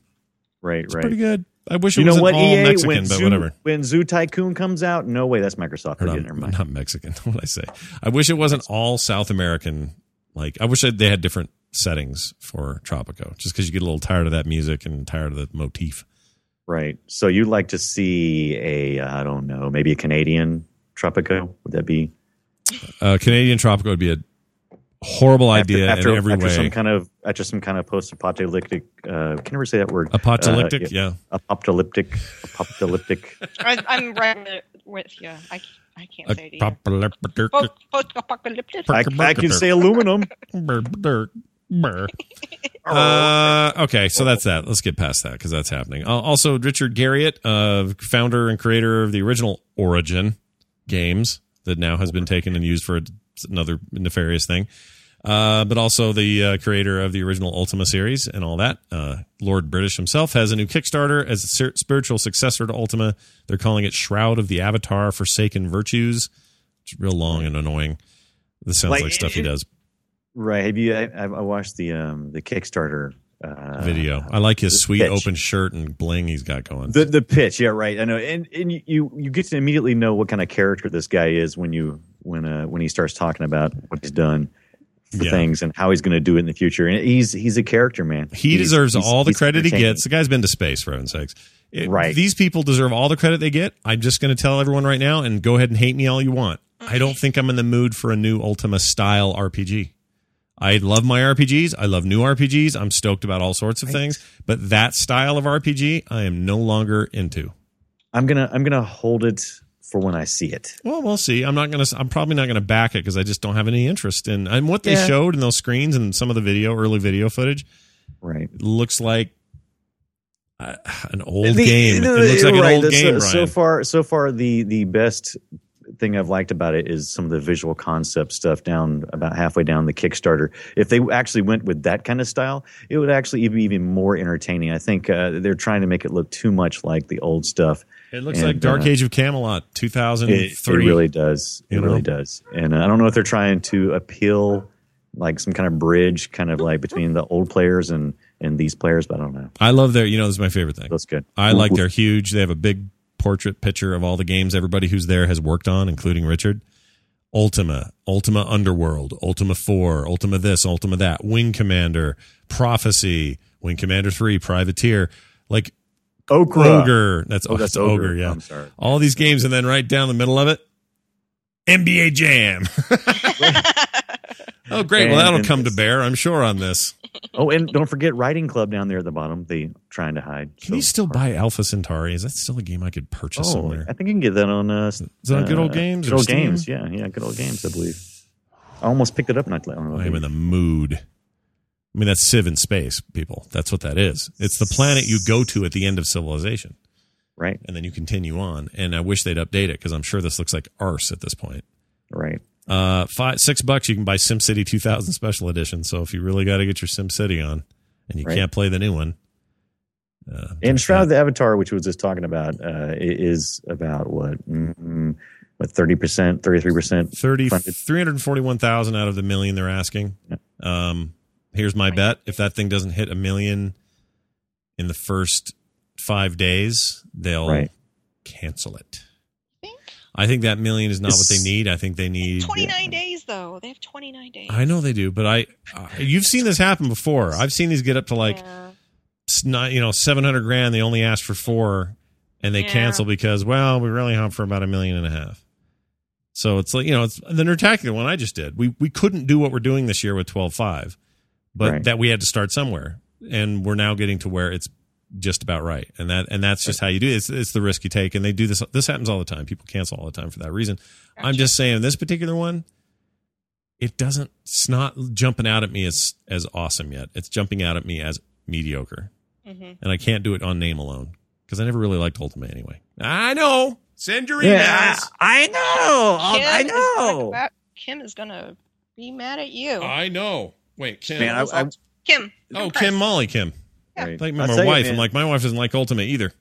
right, It's right. pretty good. I wish it You know wasn't what? all EA Mexican, when but Zoo, whatever. When Zoo Tycoon comes out, no way, that's Microsoft. Or Forget it, not, never mind. not Mexican. *laughs* What I say? I wish it wasn't all South American. Like I wish they had different settings for Tropico, just because you get a little tired of that music and tired of the motif. Right. So you'd like to see a, I don't know, maybe a Canadian Tropico? Would that be Uh, Canadian Tropico would be a horrible idea after, in every after way. some kind of after some kind of post-apocalyptic? Uh, can never say that word. Apocalyptic, Uh, yeah. Apocalyptic. Apocalyptic. I, I'm right with you. I, I can't say it either. Apocalyptic. Post- Post-apocalyptic. I, I can say aluminum. *laughs* Uh, okay, so that's that. Let's get past that because that's happening. Uh, also, Richard Garriott, uh, founder and creator of the original Origin games that now has been taken and used for another nefarious thing. Uh, but also the uh, creator of the original Ultima series and all that. Uh, Lord British himself has a new Kickstarter as a spiritual successor to Ultima. They're calling it Shroud of the Avatar Forsaken Virtues. It's real long and annoying. This sounds like, Like, stuff he does. Right. Have you? I, I watched the um the Kickstarter uh, video. I like his sweet pitch. open shirt and bling he's got going. The the pitch, yeah, right. I know, and and you you get to immediately know what kind of character this guy is when you when uh when he starts talking about what he's done for Yeah. things and how he's going to do it in the future. And he's he's a character, man. he He's- deserves he's- all the credit he gets. The guy's been to space, for heaven's sakes. It- Right. These people deserve all the credit they get. I'm just going to tell everyone right now, and go ahead and hate me all you want. I don't think I'm in the mood for a new Ultima style RPG. I love my RPGs. I love new RPGs. I'm stoked about all sorts of things, but that style of RPG, I am no longer into. I'm gonna I'm gonna hold it for when I see it. Well, we'll see. I'm not gonna. I'm probably not gonna back it because I just don't have any interest in. And what they Yeah. showed in those screens and some of the video, early video footage, Right. looks like uh, an old The- game. no, it looks like an old that's- game, so, so far, so far, the the best thing I've liked about it is some of the visual concept stuff down about halfway down the Kickstarter. If they actually went with that kind of style, it would actually be even more entertaining. I think uh, they're trying to make it look too much like the old stuff. It looks and, like Dark uh, Age of Camelot, It, 2003. it really does. It know? really does. And uh, I don't know if they're trying to appeal like some kind of bridge, kind of like between the old players and and these players, but I don't know. I love their. You know, this is my favorite thing. That's good. I like they're huge. They have a big portrait picture of all the games everybody who's there has worked on, including Richard. Ultima, Ultima Underworld, Ultima 4, Ultima this, Ultima that, Wing Commander, Prophecy, Wing Commander 3, Privateer, like Okra. Ogre. That's, Oh, that's that's Ogre, Ogre. yeah. I'm sorry. All these games, and then right down the middle of it, NBA Jam. *laughs* oh, great. well, that'll and come to bear, I'm sure, on this. Oh, and don't forget Writing Club down there at the bottom. They trying to hide. Can you still buy Alpha Centauri? Is that still a game I could purchase Oh, somewhere? I think you can get that on. Uh, Is that on Good Old uh, Games Good old Steam? games. Yeah, yeah, good old games. I believe. I almost picked it up not long I am in the mood. I mean, that's Civ in space, people. That's what that is. It's the planet you go to at the end of civilization, Right, and then you continue on. And I wish they'd update it because I'm sure this looks like arse at this point. right. Uh, five, six bucks, you can buy SimCity 2000 Special Edition. So if you really got to get your SimCity on, and you Right. can't play the new one, uh, And Shroud of the Avatar, which we was just talking about, uh, is about what, mm, what thirty percent, thirty three percent. 30, Funded. 341,000 out of the million they're asking. Um, here's my bet. If that thing doesn't hit a million in the first five days, they'll Right. cancel it. Think? I think that million is not what they need. I think they need. 29 days though. They have 29 days. I know they do, but I, I you've seen this happen before. I've seen these get up to like Yeah. not you know seven hundred grand. They only asked for four, and they Yeah. cancel because well, we really have for about a million and a half. So it's like you know it's the Nerdtacular one I just did. We we couldn't do what we're doing this year with twelve five, but Right. that we had to start somewhere, and we're now getting to where it's just about right, and that and that's just how you do it. It's, it's the risk you take, and they do this. This happens all the time. People cancel all the time for that reason. I'm just saying this particular one, it doesn't. It's not jumping out at me as as awesome yet. It's jumping out at me as mediocre, Mhm. and I can't do it on name alone because I never really liked Ultima anyway. I know. Send your emails. Yeah, I know. Kim I is gonna know. Kim is gonna be mad at you. I know. Wait, Kim. Man, I, I, Kim. oh, Kim Molly, Kim. right. Like my tell you, wife. man, I'm like my wife doesn't like Ultimate either.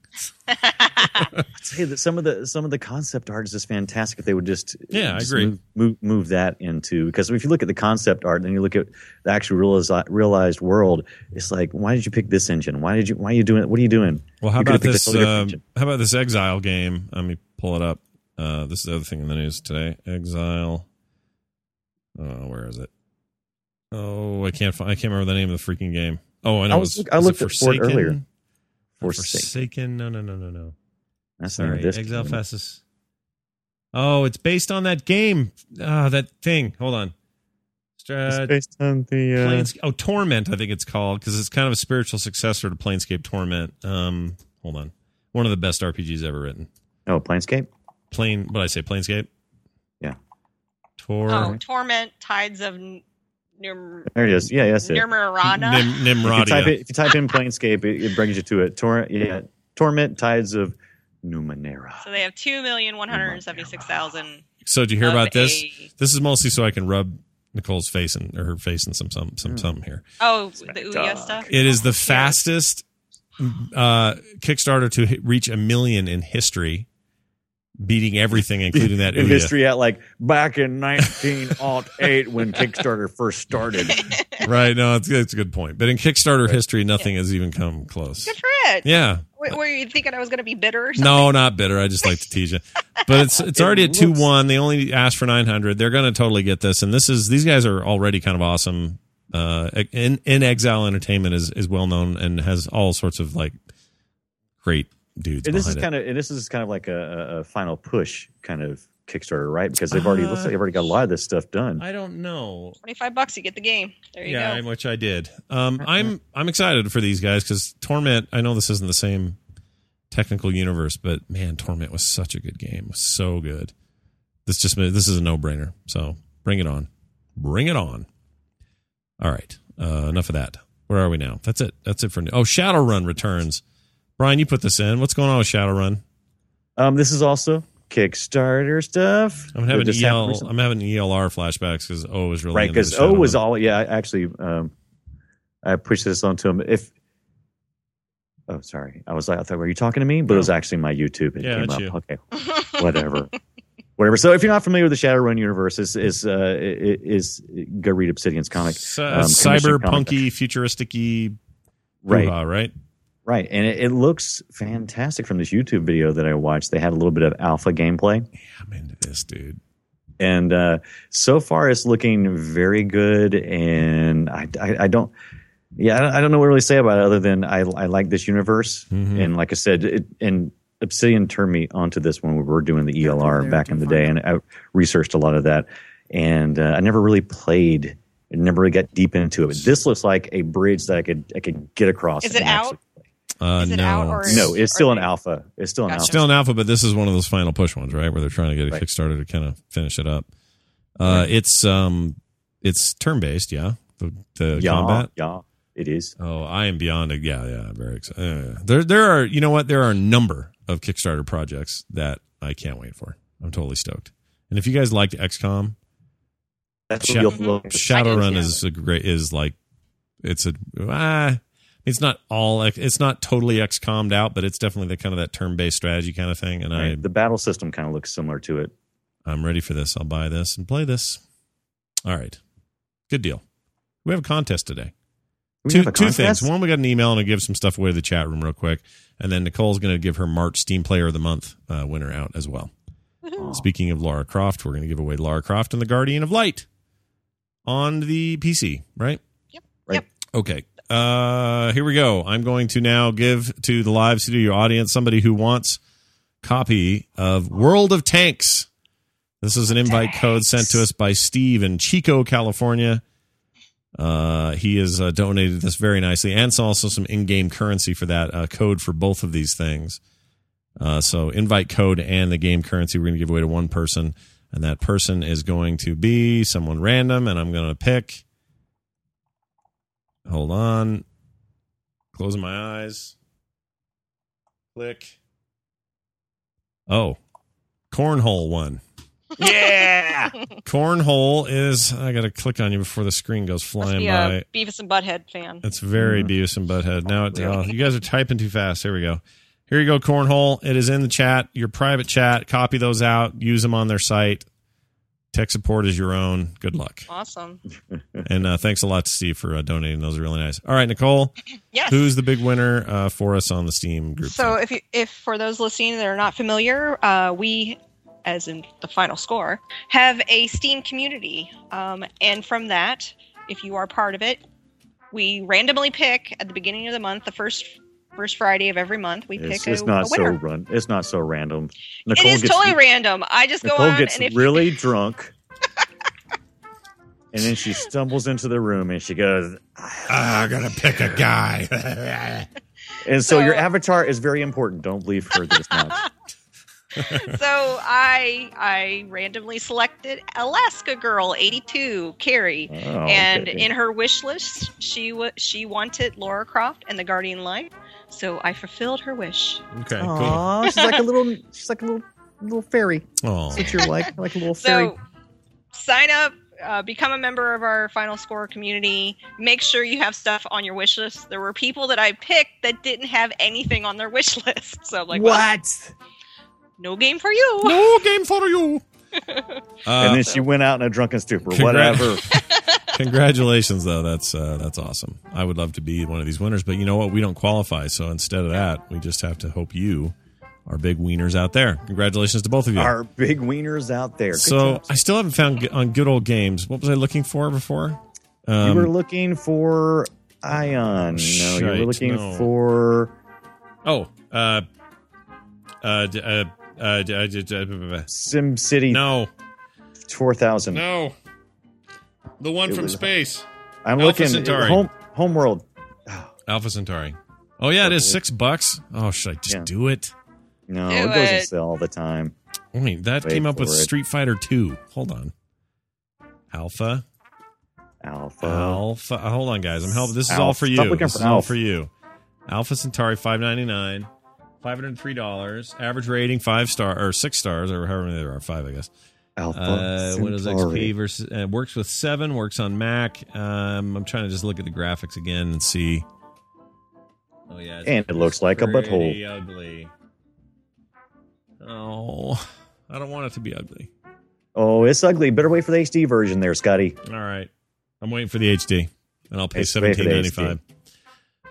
*laughs* I'll tell that some of the some of the concept art is just fantastic. If they would just Yeah, I agree. Move, move move that into because if you look at the concept art, then you look at the actual realized, realized world. It's like, why did you pick this engine? Why did you? Why are you doing it? What are you doing? Well, how You could've about this? Uh, how about this Exile game? Let me pull it up. Uh, this is the other thing in the news today. Exile. Oh, where is it? Oh, I can't. Find, I can't remember the name of the freaking game. Oh, I know. I was- was, I looked at for it earlier. Not Forsaken. Forsaken. No, no, no, no, no. That's the name Sorry, of this Exile game. Festus. Oh, it's based on that game. Ah, that thing. Hold on. It's based on the uh, Planescape. Oh, Torment, I think it's called because it's kind of a spiritual successor to Planescape Torment. Um, hold on. One of the best RPGs ever written. oh Planescape. Plane. What did I say? Planescape. Yeah. Tor. Oh, Torment, Tides of N- Num- There it is. Yeah, yes, it. Nirmarana. Nim, If you type it, if you type in Planescape, it, it brings you to it. Tor- yeah, Torment, Tides of Numenera. so they have two million one hundred seventy-six thousand. So did you hear about this? a- This is mostly so I can rub Nicole's face and or her face and some some some something here. Oh, the Ouya stuff. It is the fastest uh, Kickstarter to hit, reach a million in history, beating everything, including that in Ouya. history at like back in 1908 when Kickstarter first started. *laughs* Right? No, it's, it's a good point. But in Kickstarter history, nothing has even come close. Good for it. Yeah. W- were you thinking I was going to be bitter or something? No, not bitter. I just like to tease you. But it's it's *laughs* It already at two one. They only asked for nine hundred. They're going to totally get this. And this is these guys are already kind of awesome. Uh, in inXile Entertainment is is well known and has all sorts of like great dudes. And this is behind it. kind of and this is kind of like a, a- a final push kind of Kickstarter, right? Because they've already looks like they've already got a lot of this stuff done. I don't know. Twenty-five bucks, you get the game. There you yeah, go. Yeah, which I did. Um, I'm I'm excited for these guys because Torment. I know this isn't the same technical universe. But man, Torment was such a good game. Was so good. This just this is a no brainer. So bring it on, bring it on. All right, uh, enough of that. Where are we now? That's it. That's it for new. Oh, Shadowrun returns. Brian, you put this in. What's going on with Shadowrun? Um, this is also Kickstarter stuff. I'm having EL. I'm having ELR flashbacks because O was really right because O was all yeah. I Actually, um, I pushed this onto him. If oh, sorry, I was like, I thought, were you talking to me? But it was actually my YouTube. It Yeah, came up. you. Okay, *laughs* whatever, whatever. So if you're not familiar with the Shadowrun universe, is is uh, i- i- is go read Obsidian's comic, S- um, commission cyberpunky, futuristic-y, right? right? Right, and it, it looks fantastic from this YouTube video that I watched. They had a little bit of alpha gameplay. I'm into this, dude. and uh, so far it's looking very good. And I, I, I don't, yeah, I don't- know what to really say about it other than I, I like this universe. Mhm. And like I said, it, and Obsidian turned me onto this when we were doing the ELR back in the day, and I researched a lot of that. And uh, I never really played. I never really got deep into it. But this looks like a bridge that I could I could get across. Is it out? Actually- Uh, Is it no, out or- No, it's still an alpha. It's still an Gotcha. alpha. still an alpha, but this is one of those final push ones, right? Where they're trying to get a Right. Kickstarter to kind of finish it up. Uh, It's um, it's turn based, yeah. The, the yeah, combat. yeah, it is. Oh, I am beyond. A, yeah, yeah, I'm very excited. Uh, there, there are. You know what? There are a number of Kickstarter projects that I can't wait for. I'm totally stoked. And if you guys liked XCOM, That's Sha- what. Shadowrun is a great. Is like, it's a. Ah, it's not all. It's not totally XCOM'd out, but it's definitely the kind of that turn based strategy kind of thing. And I, The battle system kind of looks similar to it. I'm ready for this. I'll buy this and play this. All right. Good deal. We have a contest today. We two have a two things. One, we got an email and I'll give some stuff away to the chat room real quick. And then Nicole's going to give her March Steam Player of the Month uh, winner out as well. Speaking of Lara Croft, we're going to give away Lara Croft and the Guardian of Light on the PC, right? Yep. Right. Yep. Okay. Uh, here we go. I'm going to now give to the live studio audience somebody who wants copy of World of Tanks. This is an invite code sent to us by Steve in Chico, California. Uh, he has uh, donated this very nicely, and so also some in-game currency for that uh, code for both of these things. Uh, so invite code and the game currency we're going to give away to one person, and that person is going to be someone random, and I'm going to pick. Hold on. Closing my eyes. Click. Oh, cornhole one. Yeah. *laughs* Cornhole is. I got to click on you before the screen goes Must flying be by. a Beavis and Butthead fan. It's very hmm. Beavis and Butthead. Now, it, oh, you guys are typing too fast. Here we go. Here you go, Cornhole. It is in the chat, your private chat. Copy those out. Use them on their site. Tech support is your own. Good luck. Awesome. *laughs* And uh, thanks a lot to Steve for uh, donating. Those are really nice. All right, Nicole, *clears throat* Yes. who's the big winner uh, for us on the Steam group? So thing? if you, if for those listening that are not familiar, uh, we, as in the final score, have a Steam community, um, and from that, if you are part of it, we randomly pick at the beginning of the month, the first first Friday of every month, we It's, pick it's a, not a so run. It's not so random. it Nicole is gets totally random. I just go Nicole on gets and if really *laughs* drunk, and then she stumbles into the room and she goes. Ah, I gotta pick a guy. *laughs* And so, So- your avatar is very important. Don't leave her this much. *laughs* so I I randomly selected Alaska Girl 82 Carrie. Oh, and okay. in her wish list, she wa she wanted Lara Croft and the Guardian Light, so I fulfilled her wish. okay, cool. She's like a little. She's like a little little fairy. Oh, That's what you're like, like a little fairy. So sign up, uh, become a member of our Final Score community. Make sure you have stuff on your wish list. There were people that I picked that didn't have anything on their wish *laughs* list, so I'm like, well, what? no game for you. no game for you. *laughs* and Uh, then she went out in a drunken stupor. Congra- Whatever. *laughs* congratulations, though. That's uh, that's awesome. I would love to be one of these winners, but you know what? We don't qualify, so instead of that, we just have to hope you are big wieners out there. Congratulations to both of you. Our big wieners out there. Good so. I still haven't found on good old games. What was I looking for before? you Um, were looking for Ion. No, you were looking no. for oh, uh, uh, uh, uh, uh, d- d- uh, Sim City no, 4000. no, the one It from was- space, I'm Alpha looking Centauri. home Homeworld. *sighs* Alpha Centauri. Oh yeah, it is six bucks. Oh, should I just Yeah. do it? No, Do it goes on it. sale all the time. Wait, that Wait came up with it. Street Fighter Two. Hold on. Alpha, Alpha. Alpha. Uh, hold on, guys. I'm helping. This is Alpha. all for you. Stop looking This for is all Alpha. for you. Alpha Centauri, five ninety nine, five hundred three dollars. Average rating five star or six stars or however many there are, five I guess. Alpha. Uh, Windows XP versus uh, works with seven, works on Mac. Um, I'm trying to just look at the graphics again and see. Oh yeah, And it looks like a butthole. Ugly. Oh, I don't want it to be ugly. Oh, it's ugly. Better wait for the HD version there, Scotty. All right, I'm waiting for the HD, and I'll pay seventeen ninety five.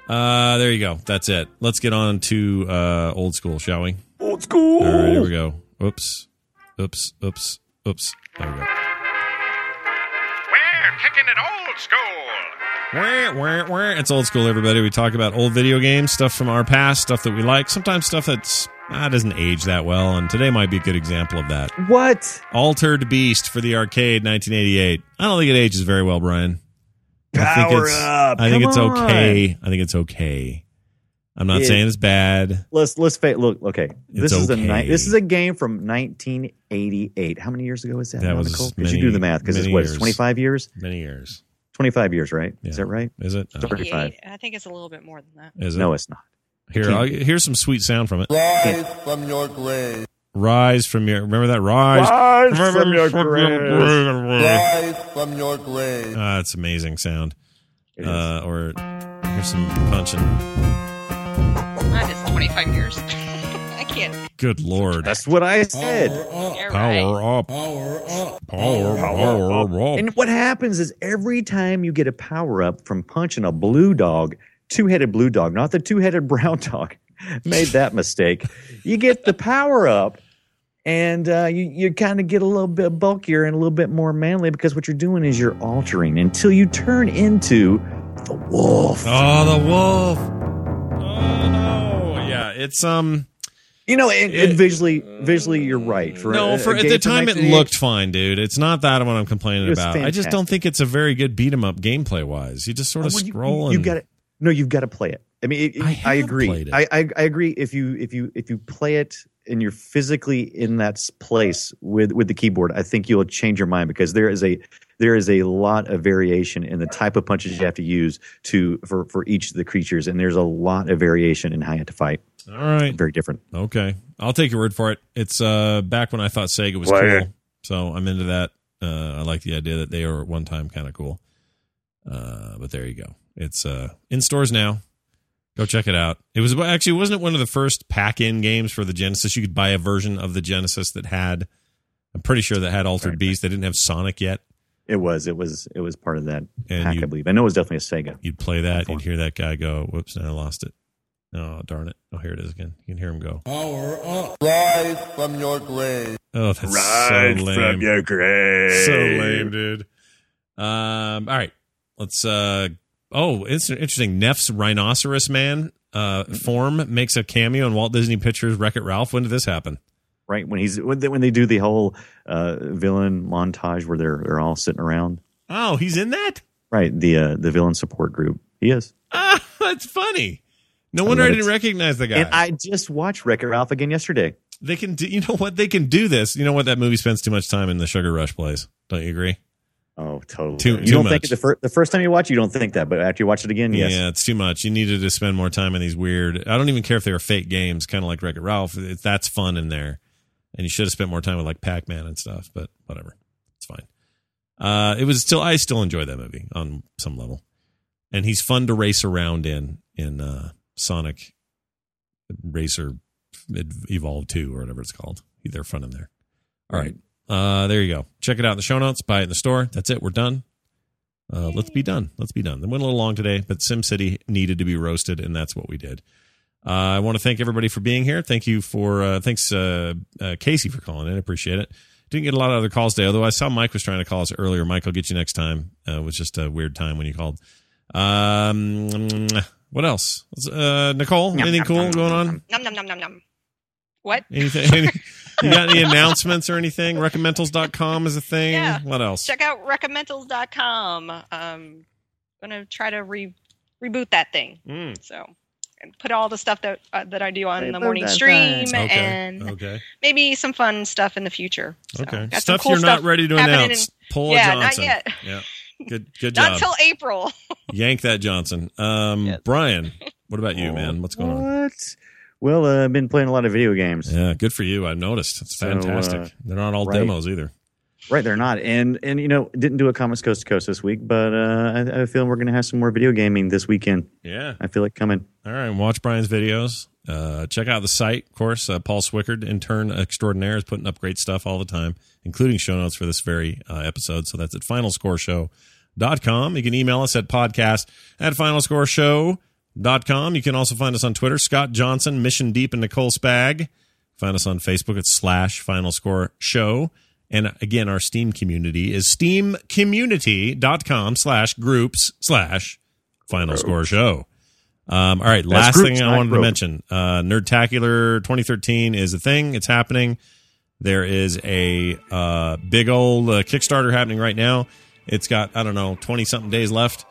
Uh, there you go. That's it. Let's get on to uh, old school, shall we? Old school. All right, here we go. Oops, oops, oops, oops. There we go. We're kicking it old school. Wah, wah, wah. It's old school, everybody. We talk about old video games, stuff from our past, stuff that we like, sometimes stuff that's ah, doesn't age that well, and today might be a good example of that. What? Altered Beast for the arcade, 1988. I don't think it ages very well, Brian. I think it's, up. I think Come it's on. okay. I think it's okay. I'm not It- saying it's bad. Let's let's fa- look. Okay, this is a ni- this is a game from 1988. How many years ago is that? That was Nicole? Did many- you do the math? Because it's what? It's years. 25 years. Many years. 25 years, right? Yeah. Is that right? Is it? Oh, 35. I think it's a little bit more than that. is it? No, it's not. Here, I'll, here's some sweet sound from it. Rise from your grave. Rise from your. Remember that? Rise. Rise from your grave. Rise from your grave. Ah, it's amazing sound. It is. Uh, or here's some punching. That is 25 years. *laughs* I can't. Good lord. That's what I said. You're right. Power up. Power up. Power, power up. And what happens is every time you get a power up from punching a blue dog, two headed blue dog, not the two headed *laughs* brown dog, *laughs* made that mistake. You get the power up and uh, you, you kind of get a little bit bulkier and a little bit more manly because what you're doing is you're altering until you turn into the wolf. Oh, the wolf. Oh. Yeah, it's um. You know, and, and It- visually, visually, you're right. For no, a- a for at the time it looked fine, dude. It's not that what I'm complaining It about. I just don't think it's a very good beat 'em up gameplay wise. You just sort of Well, scroll you, and you got it. no you've got to play it i mean it, I I, agree it. I, I i agree if you if you if you play it and you're physically in that s- place with with the keyboard i think you'll change your mind because there is a there is a lot of variation in the type of punches you have to use to for for each of the creatures and there's a lot of variation in how you have to fight All right. very different Okay. I'll take your word for it. It's uh back when I thought Sega was Player. cool. So I'm into that. Uh I like the idea that they were at one time kind of cool. Uh but there you go. It's uh in stores now. Go check it out. It was actually wasn't it one of the first pack-in games for the Genesis. You could buy a version of the Genesis that had I'm pretty sure that had Altered Right. Beast. They didn't have Sonic yet. it was it was it was part of that And pack you- i believe i know it was definitely a sega You'd play that, Platform. you'd hear that guy go, "Whoops, now I lost it." Oh, darn it. Oh, here it is again. You can hear him go. Power up, Rise from your grave. Oh, that's so lame. your grave so lame, dude. Um, all right, let's. uh Oh, it's interesting. Neff's rhinoceros man uh form makes a cameo in Walt Disney Pictures Wreck It Ralph. When did this happen? right when he's when they, when they do the whole uh, villain montage where they're they're all sitting around. Oh, he's in that. Right, the uh, the villain support group. He is, Ah, *laughs* that's funny. No wonder I love didn't recognize the guy. and I just watched Wreck It Ralph again yesterday. they can do. You know what? They can do this. You know what? That movie spends too much time in the Sugar Rush plays. Don't you agree? Oh, totally. Too- you too don't much. think the, fir- the first time you watch, it, you don't think that, but after you watch it again, yes. Yeah, it's too much. You needed to spend more time in these weird. I don't even care if they were fake games, kind of like Wreck It Ralph. That's fun in there, and you should have spent more time with like Pac Man and stuff. But whatever, it's fine. Uh, it was still. I still enjoy that movie on some level, and he's fun to race around in in uh, Sonic Racer Evolve Two or whatever it's called. They're fun in there. All right. Uh, there you go. Check it out in the show notes. Buy it in the store. That's it. We're done. Uh, let's be done. Let's be done. It went a little long today, but SimCity needed to be roasted, and that's what we did. Uh, I want to thank everybody for being here. Thank you for uh, thanks uh, uh, Casey for calling in. I appreciate it. Didn't get a lot of other calls today, although I saw Mike was trying to call us earlier. Mike, I'll get you next time. Uh, it was just a weird time when you called. Um, what else? Uh, Nicole, anything cool going on? Num num num num num. What? Anything? Any, *laughs* you got any announcements or anything? Recommendals.com is a thing. Yeah. What else? Check out recommendals.com. Um, gonna try to re- reboot that thing. Mm. So and put all the stuff that uh, that I do on Right, the morning stream. Okay. and okay. maybe some fun stuff in the future. So, Okay. got Stuff cool you're not stuff ready to happening announce. in- Pull Yeah, a not yet. Yeah. Good good *laughs* not until April. *laughs* Yank that Johnson. Um Yes. Brian, *laughs* what about you, man? What's going on? Well, uh, I've been playing a lot of video games. Yeah, good for you. I've noticed. It's So, fantastic. uh, They're not all right. demos either. Right, they're not, and and you know, didn't do a comics coast to coast this week, but uh, I, I feel we're going to have some more video gaming this weekend. Yeah. I feel it coming. All right, watch Brian's videos. Uh, check out the site, of course. Uh, Paul Swickard, intern extraordinaire, is putting up great stuff all the time, including show notes for this very uh, episode. So that's at finalscoreshow.com. You can email us at podcast at finalscoreshow.com. You can also find us on Twitter, Scott Johnson, Mission Deep, and Nicole Spag. Find us on Facebook at slash Final Score Show. And again, our Steam community is steamcommunity.com slash groups slash Final Score Show. Um, all right, last groups, thing I wanted to mention uh, Nerdtacular 2013 is a thing. It's happening. There is a uh, big old uh, Kickstarter happening right now. It's got, I don't know, 20 something days left.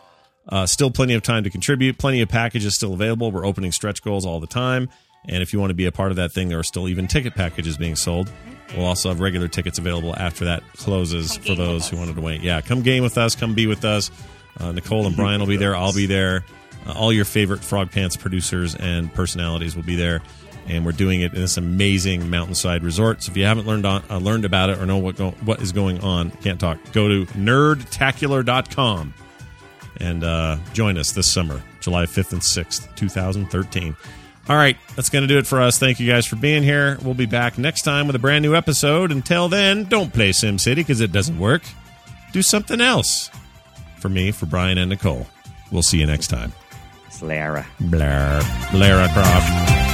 Uh, still plenty of time to contribute. Plenty of packages still available. We're opening stretch goals all the time. And if you want to be a part of that thing, there are still even ticket packages being sold. We'll also have regular tickets available after that closes for those who wanted to wait. Yeah, come game with us. Come be with us. Uh, Nicole and Brian will be there. I'll be there. Uh, all your favorite Frog Pants producers and personalities will be there. And we're doing it in this amazing mountainside resort. So if you haven't learned on, uh, learned about it or know what go, what is going on, can't talk. Go to nerdtacular.com and uh, join us this summer, July 5th and 6th, 2013. All right, that's going to do it for us. Thank you guys for being here. We'll be back next time with a brand new episode. Until then, don't play SimCity because it doesn't work. Do something else. For me, for Brian and Nicole. We'll see you next time. Slara. Blair. Lara Croft.